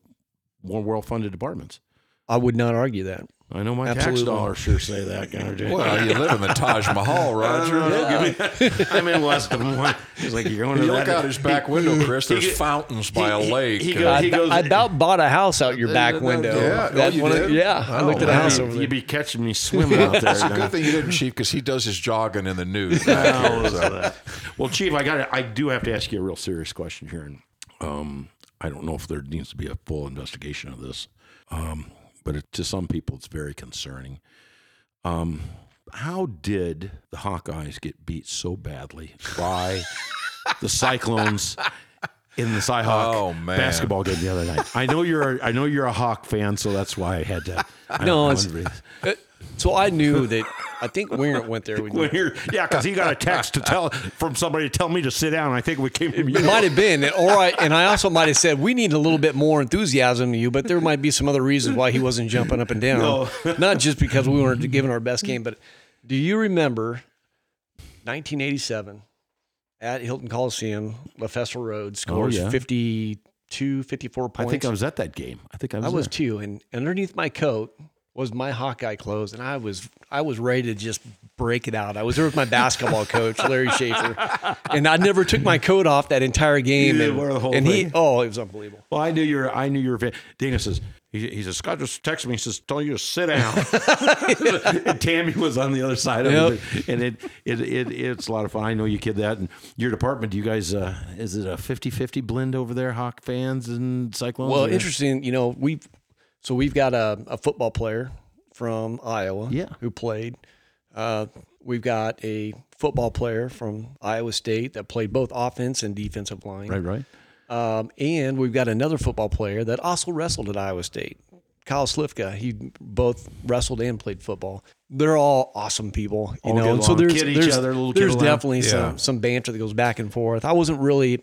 F: more well-funded departments.
H: I would not argue that.
F: I know my
H: Absolutely.
F: tax dollars sure say that, kind of.
G: Well, you live in the Taj Mahal, Roger.
F: I'm in West Des Moines. He's like, you're going to
G: You look out his back window, Chris. There's
F: get-
G: fountains by a lake.
F: he
G: and-
F: goes-
H: I,
F: he goes-
H: I about bought a house out your back window.
G: Yeah. Oh,
H: That
G: you
H: one-
G: did?
H: Yeah, I looked at a
G: Oh,
H: house over there.
F: You'd be catching me swimming out there.
G: It's a good thing you didn't, Chief, because he does his jogging in the nude.
F: Well,
G: here, so.
F: Well, Chief, I got. I do have to ask you a real serious question here, and um, I don't know if there needs to be a full investigation of this, um, but it, to some people, it's very concerning. Um, how did the Hawkeyes get beat so badly by the Cyclones? In the Cyhawk
G: Oh, man.
F: basketball game the other night, I know you're. A, I know you're a Hawk fan, so that's why I had to. I,
H: No,
F: I
H: it's-
F: wanted
H: So I knew that. I think Wingert went there. We
F: when yeah, because he got a text to tell from somebody to tell me to sit down. I think we came from you.
H: It might have been, or I and I also might have said we need a little bit more enthusiasm to you, but there might be some other reasons why he wasn't jumping up and down.
F: No.
H: Not just because we weren't giving our best game, but do you remember 1987 at Hilton Coliseum, Lafester Rhodes oh, scores
F: Oh, yeah.
H: 52, 54 points.
F: I think I was at that game. I think I was.
H: I was
F: there.
H: too, and underneath my coat was my Hawkeye clothes, and I was I was ready to just break it out. I was there with my basketball coach, Larry Schaefer, and I never took my coat off that entire game.
F: You
H: and
F: wear the whole
H: and he, oh, it was unbelievable.
F: Well, I knew you were. I knew you were. a fan. Dana says. He, he says Scott just texted me. He says, "Telling you to sit down." and Tammy was on the other side of
H: Yep.
F: it, and it, it it it's a lot of fun. I know you kid that. And your department, do you guys? Uh, is it a 50-50 blend over there? Hawk fans and Cyclones.
H: Well,
F: or-
H: interesting. You know, we've so we've got a, a football player from Iowa,
F: Yeah.
H: who played. Uh, we've got a football player from Iowa State that played both offense and defensive line.
F: Right, right.
H: Um, and we've got another football player that also wrestled at Iowa State, Kyle Slifka. He both wrestled and played football. They're all awesome people, you
F: All
H: know. so there's there's,
F: other,
H: there's definitely
G: Yeah.
H: some some banter that goes back and forth. I wasn't really,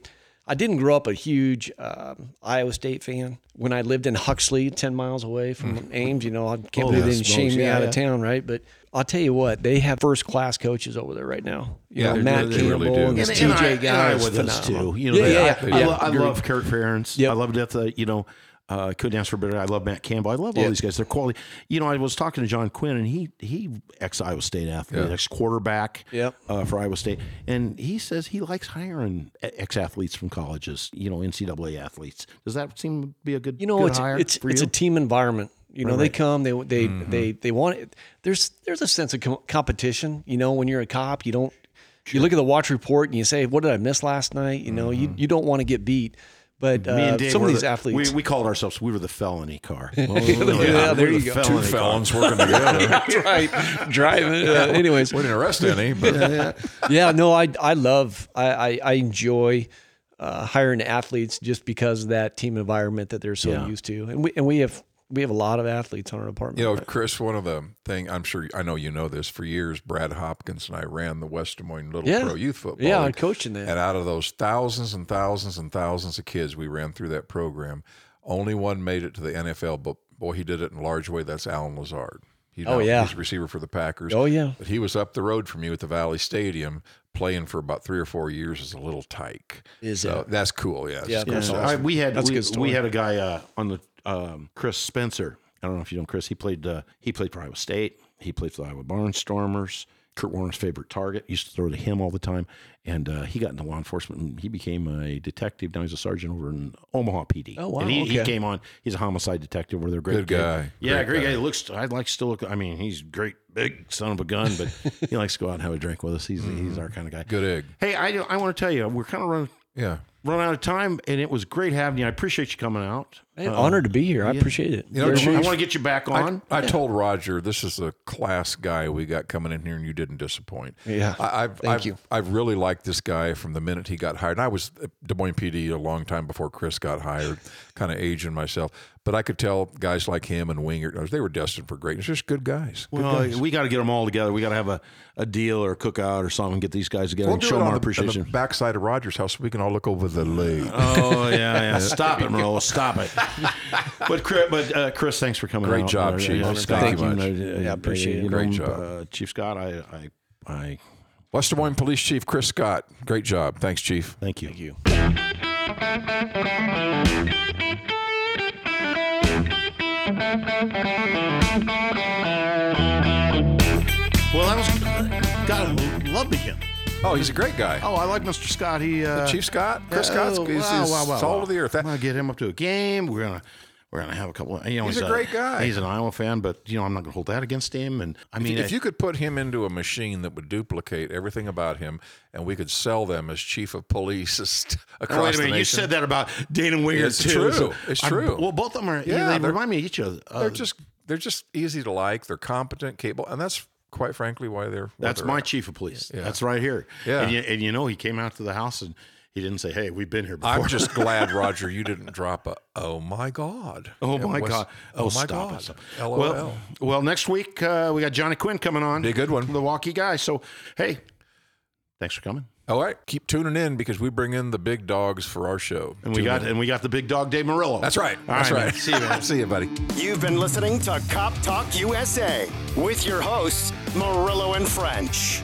H: I didn't grow up a huge um, Iowa State fan. When I lived in Huxley, ten miles away from Ames, you know, I can't
F: Oh,
H: believe they didn't shame me
F: Yeah,
H: out
F: yeah.
H: of town, right? But I'll tell you what, they have first class coaches over there right now. You
G: Yeah,
H: know, Matt
G: they
H: Campbell
G: really do.
H: and this
F: And- and I-
H: TJ
F: and
H: guy
F: Iowa
H: is phenomenal.
F: too. You know,
H: yeah,
F: they-
H: yeah,
F: I,
H: yeah.
F: I,
H: yeah.
F: lo- I love Kirk Ferentz.
H: Yep.
F: I love Death. Uh, you know, uh, couldn't ask for better. I love Matt Campbell. I love all these guys. They're quality. You know, I was talking to John Quinn, and he he ex Iowa State athlete,
G: Yeah.
F: ex quarterback.
H: Yep.
F: Uh, for Iowa State, and he says he likes hiring ex athletes from colleges. You know, NCAA athletes. Does that seem to be a good
H: you know
F: good
H: it's it's it's a team environment you know
F: Right,
H: they
F: right.
H: come they they they they want it there's there's a sense of com- competition you know when you're a cop you don't you look at the watch report and you say what did i miss last night you know you, you don't want to get beat but uh,
F: Me and Dave
H: some of these
F: the-
H: athletes
F: We, we called ourselves. We were the felony car.
H: Yeah,
F: we
H: there
F: were
H: you
F: the
H: go.
G: Two
F: felony car.
G: felons working together.
H: that's right driving uh, anyways
G: we didn't arrest any, but
H: yeah, no, I I love I I, I enjoy uh, hiring athletes just because of that team environment that they're so
F: Yeah.
H: used to, and we and we have we have a lot of athletes on our department.
G: You know, Chris, one of the thing I'm sure I know you know this. For years, Brad Hopkins and I ran the West Des Moines Little
H: Yeah.
G: Pro Youth Football.
H: Yeah, I
G: League.
H: coached in that.
G: And out of those thousands and thousands and thousands of kids we ran through that program, only one made it to the NFL. But boy, he did it in a large way. That's Allen Lazard. He,
H: Oh, yeah.
G: he's a receiver for the Packers.
H: Oh, yeah.
G: but he was up the road from you at the Valley Stadium, playing for about three or four years as a little tyke.
H: Is
G: so
H: it?
G: that's cool. Yeah,
H: Yeah,
G: cool
H: that's
G: stuff.
F: I, we had
H: That's a
F: we,
H: good story.
F: we had a guy uh, on the um, Chris Spencer. I don't know if you know Chris. He played uh, he played for Iowa State. He played for the Iowa Barnstormers. Kurt Warner's favorite target. Used to throw to him all the time, and uh, he got into law enforcement. and He became a detective. Now he's a sergeant over in Omaha PD.
H: Oh, wow,
F: And he, he came on. He's a homicide detective. Where they're great
G: Good guy.
F: Yeah,
G: Great
F: great, guy.
G: guy.
F: He looks. I'd like to still look. I mean, he's great, big son of a gun, but he likes to go out and have a drink with us. He's he's our kind of guy.
G: Good egg.
F: Hey, I I want to tell you, we're kind of running
G: Yeah.
F: Run out of time, and it was great having you. I appreciate you coming out.
H: Man, honored to be here. I appreciate it.
G: You know,
F: I want to get you back on.
G: I, I told Roger this is a class guy we got coming in here, and you didn't disappoint.
H: Yeah.
G: I, I've,
H: Thank
G: I've,
H: you.
G: I've really liked this guy from the minute he got hired. And I was at Des Moines PD a long time before Chris got hired, kind of aging myself. But I could tell guys like him and Wingert, they were destined for greatness. Just good guys. Good
F: well,
G: guys.
F: we got to get them all together. We got to have a, a deal or a cookout or something. Get these guys together
G: We'll
F: and show them our
G: the, on the
F: appreciation.
G: backside of Roger's house so we can all look over the lake.
F: Oh yeah, yeah. Stop it, Merle. Stop it. But Chris, but uh, Chris, thanks for coming.
G: Great
F: out.
G: job,
F: Uh,
G: Chief.
F: uh,
G: Thank you
F: uh,
G: much.
F: uh,
H: Yeah, appreciate it.
G: Great
F: know,
G: job.
F: uh, Chief Scott. I, I, I
G: West Des Moines Police Chief Chris Scott. Great job. Thanks, Chief.
F: thank you. Thank you. Well, that was God. Loved him.
G: Oh, he's a great guy.
F: Oh, I like Mr. Scott. He uh,
G: Chief Scott, Chris
F: oh,
G: Scott's he's,
F: wow, wow, wow,
G: salt
F: wow.
G: of the earth.
F: I'm gonna get him up to a game. We're gonna we're gonna have a couple. Of, you know,
G: He's a great guy.
F: He's an Iowa fan, but you know, I'm not gonna hold that against him. And I mean,
G: if you could put him into a machine that would duplicate everything about him, and we could sell them as chief of police across
F: Oh, wait a
G: the
F: minute! You said that about Dana Wingert
G: It's
F: too.
G: true.
F: so
G: It's
F: I-
G: true.
F: well, both of them are.
G: Yeah,
F: Yeah, they remind me of each other. Uh,
G: they're just they're just easy to like. They're competent, capable, and that's quite frankly why they're. why
F: That's
G: they're
F: my
G: at.
F: chief of police.
G: Yeah.
F: That's right here.
G: Yeah.
F: and you, and you know, he came out to the house and he didn't say, "Hey, we've been here before."
G: I'm just glad, Roger, you didn't drop a. Oh my God!
F: Oh
G: It
F: my
G: was-
F: God!
G: Oh, my
F: stop
G: God!
F: It, stop.
G: LOL.
F: Well, well, next week uh, we got Johnny Quinn coming on.
G: Be a good one.
F: The Walkie guy. So, hey, thanks for coming.
G: All right, keep tuning in because we bring in the big dogs for our show.
F: And we
G: Tune
F: got
G: in.
F: and we got the big dog Dave Murillo.
G: That's right.
F: All
G: That's
F: right,
G: right.
F: See you.
G: See you, buddy.
B: You've been listening to Cop Talk USA with your hosts, Murillo and French.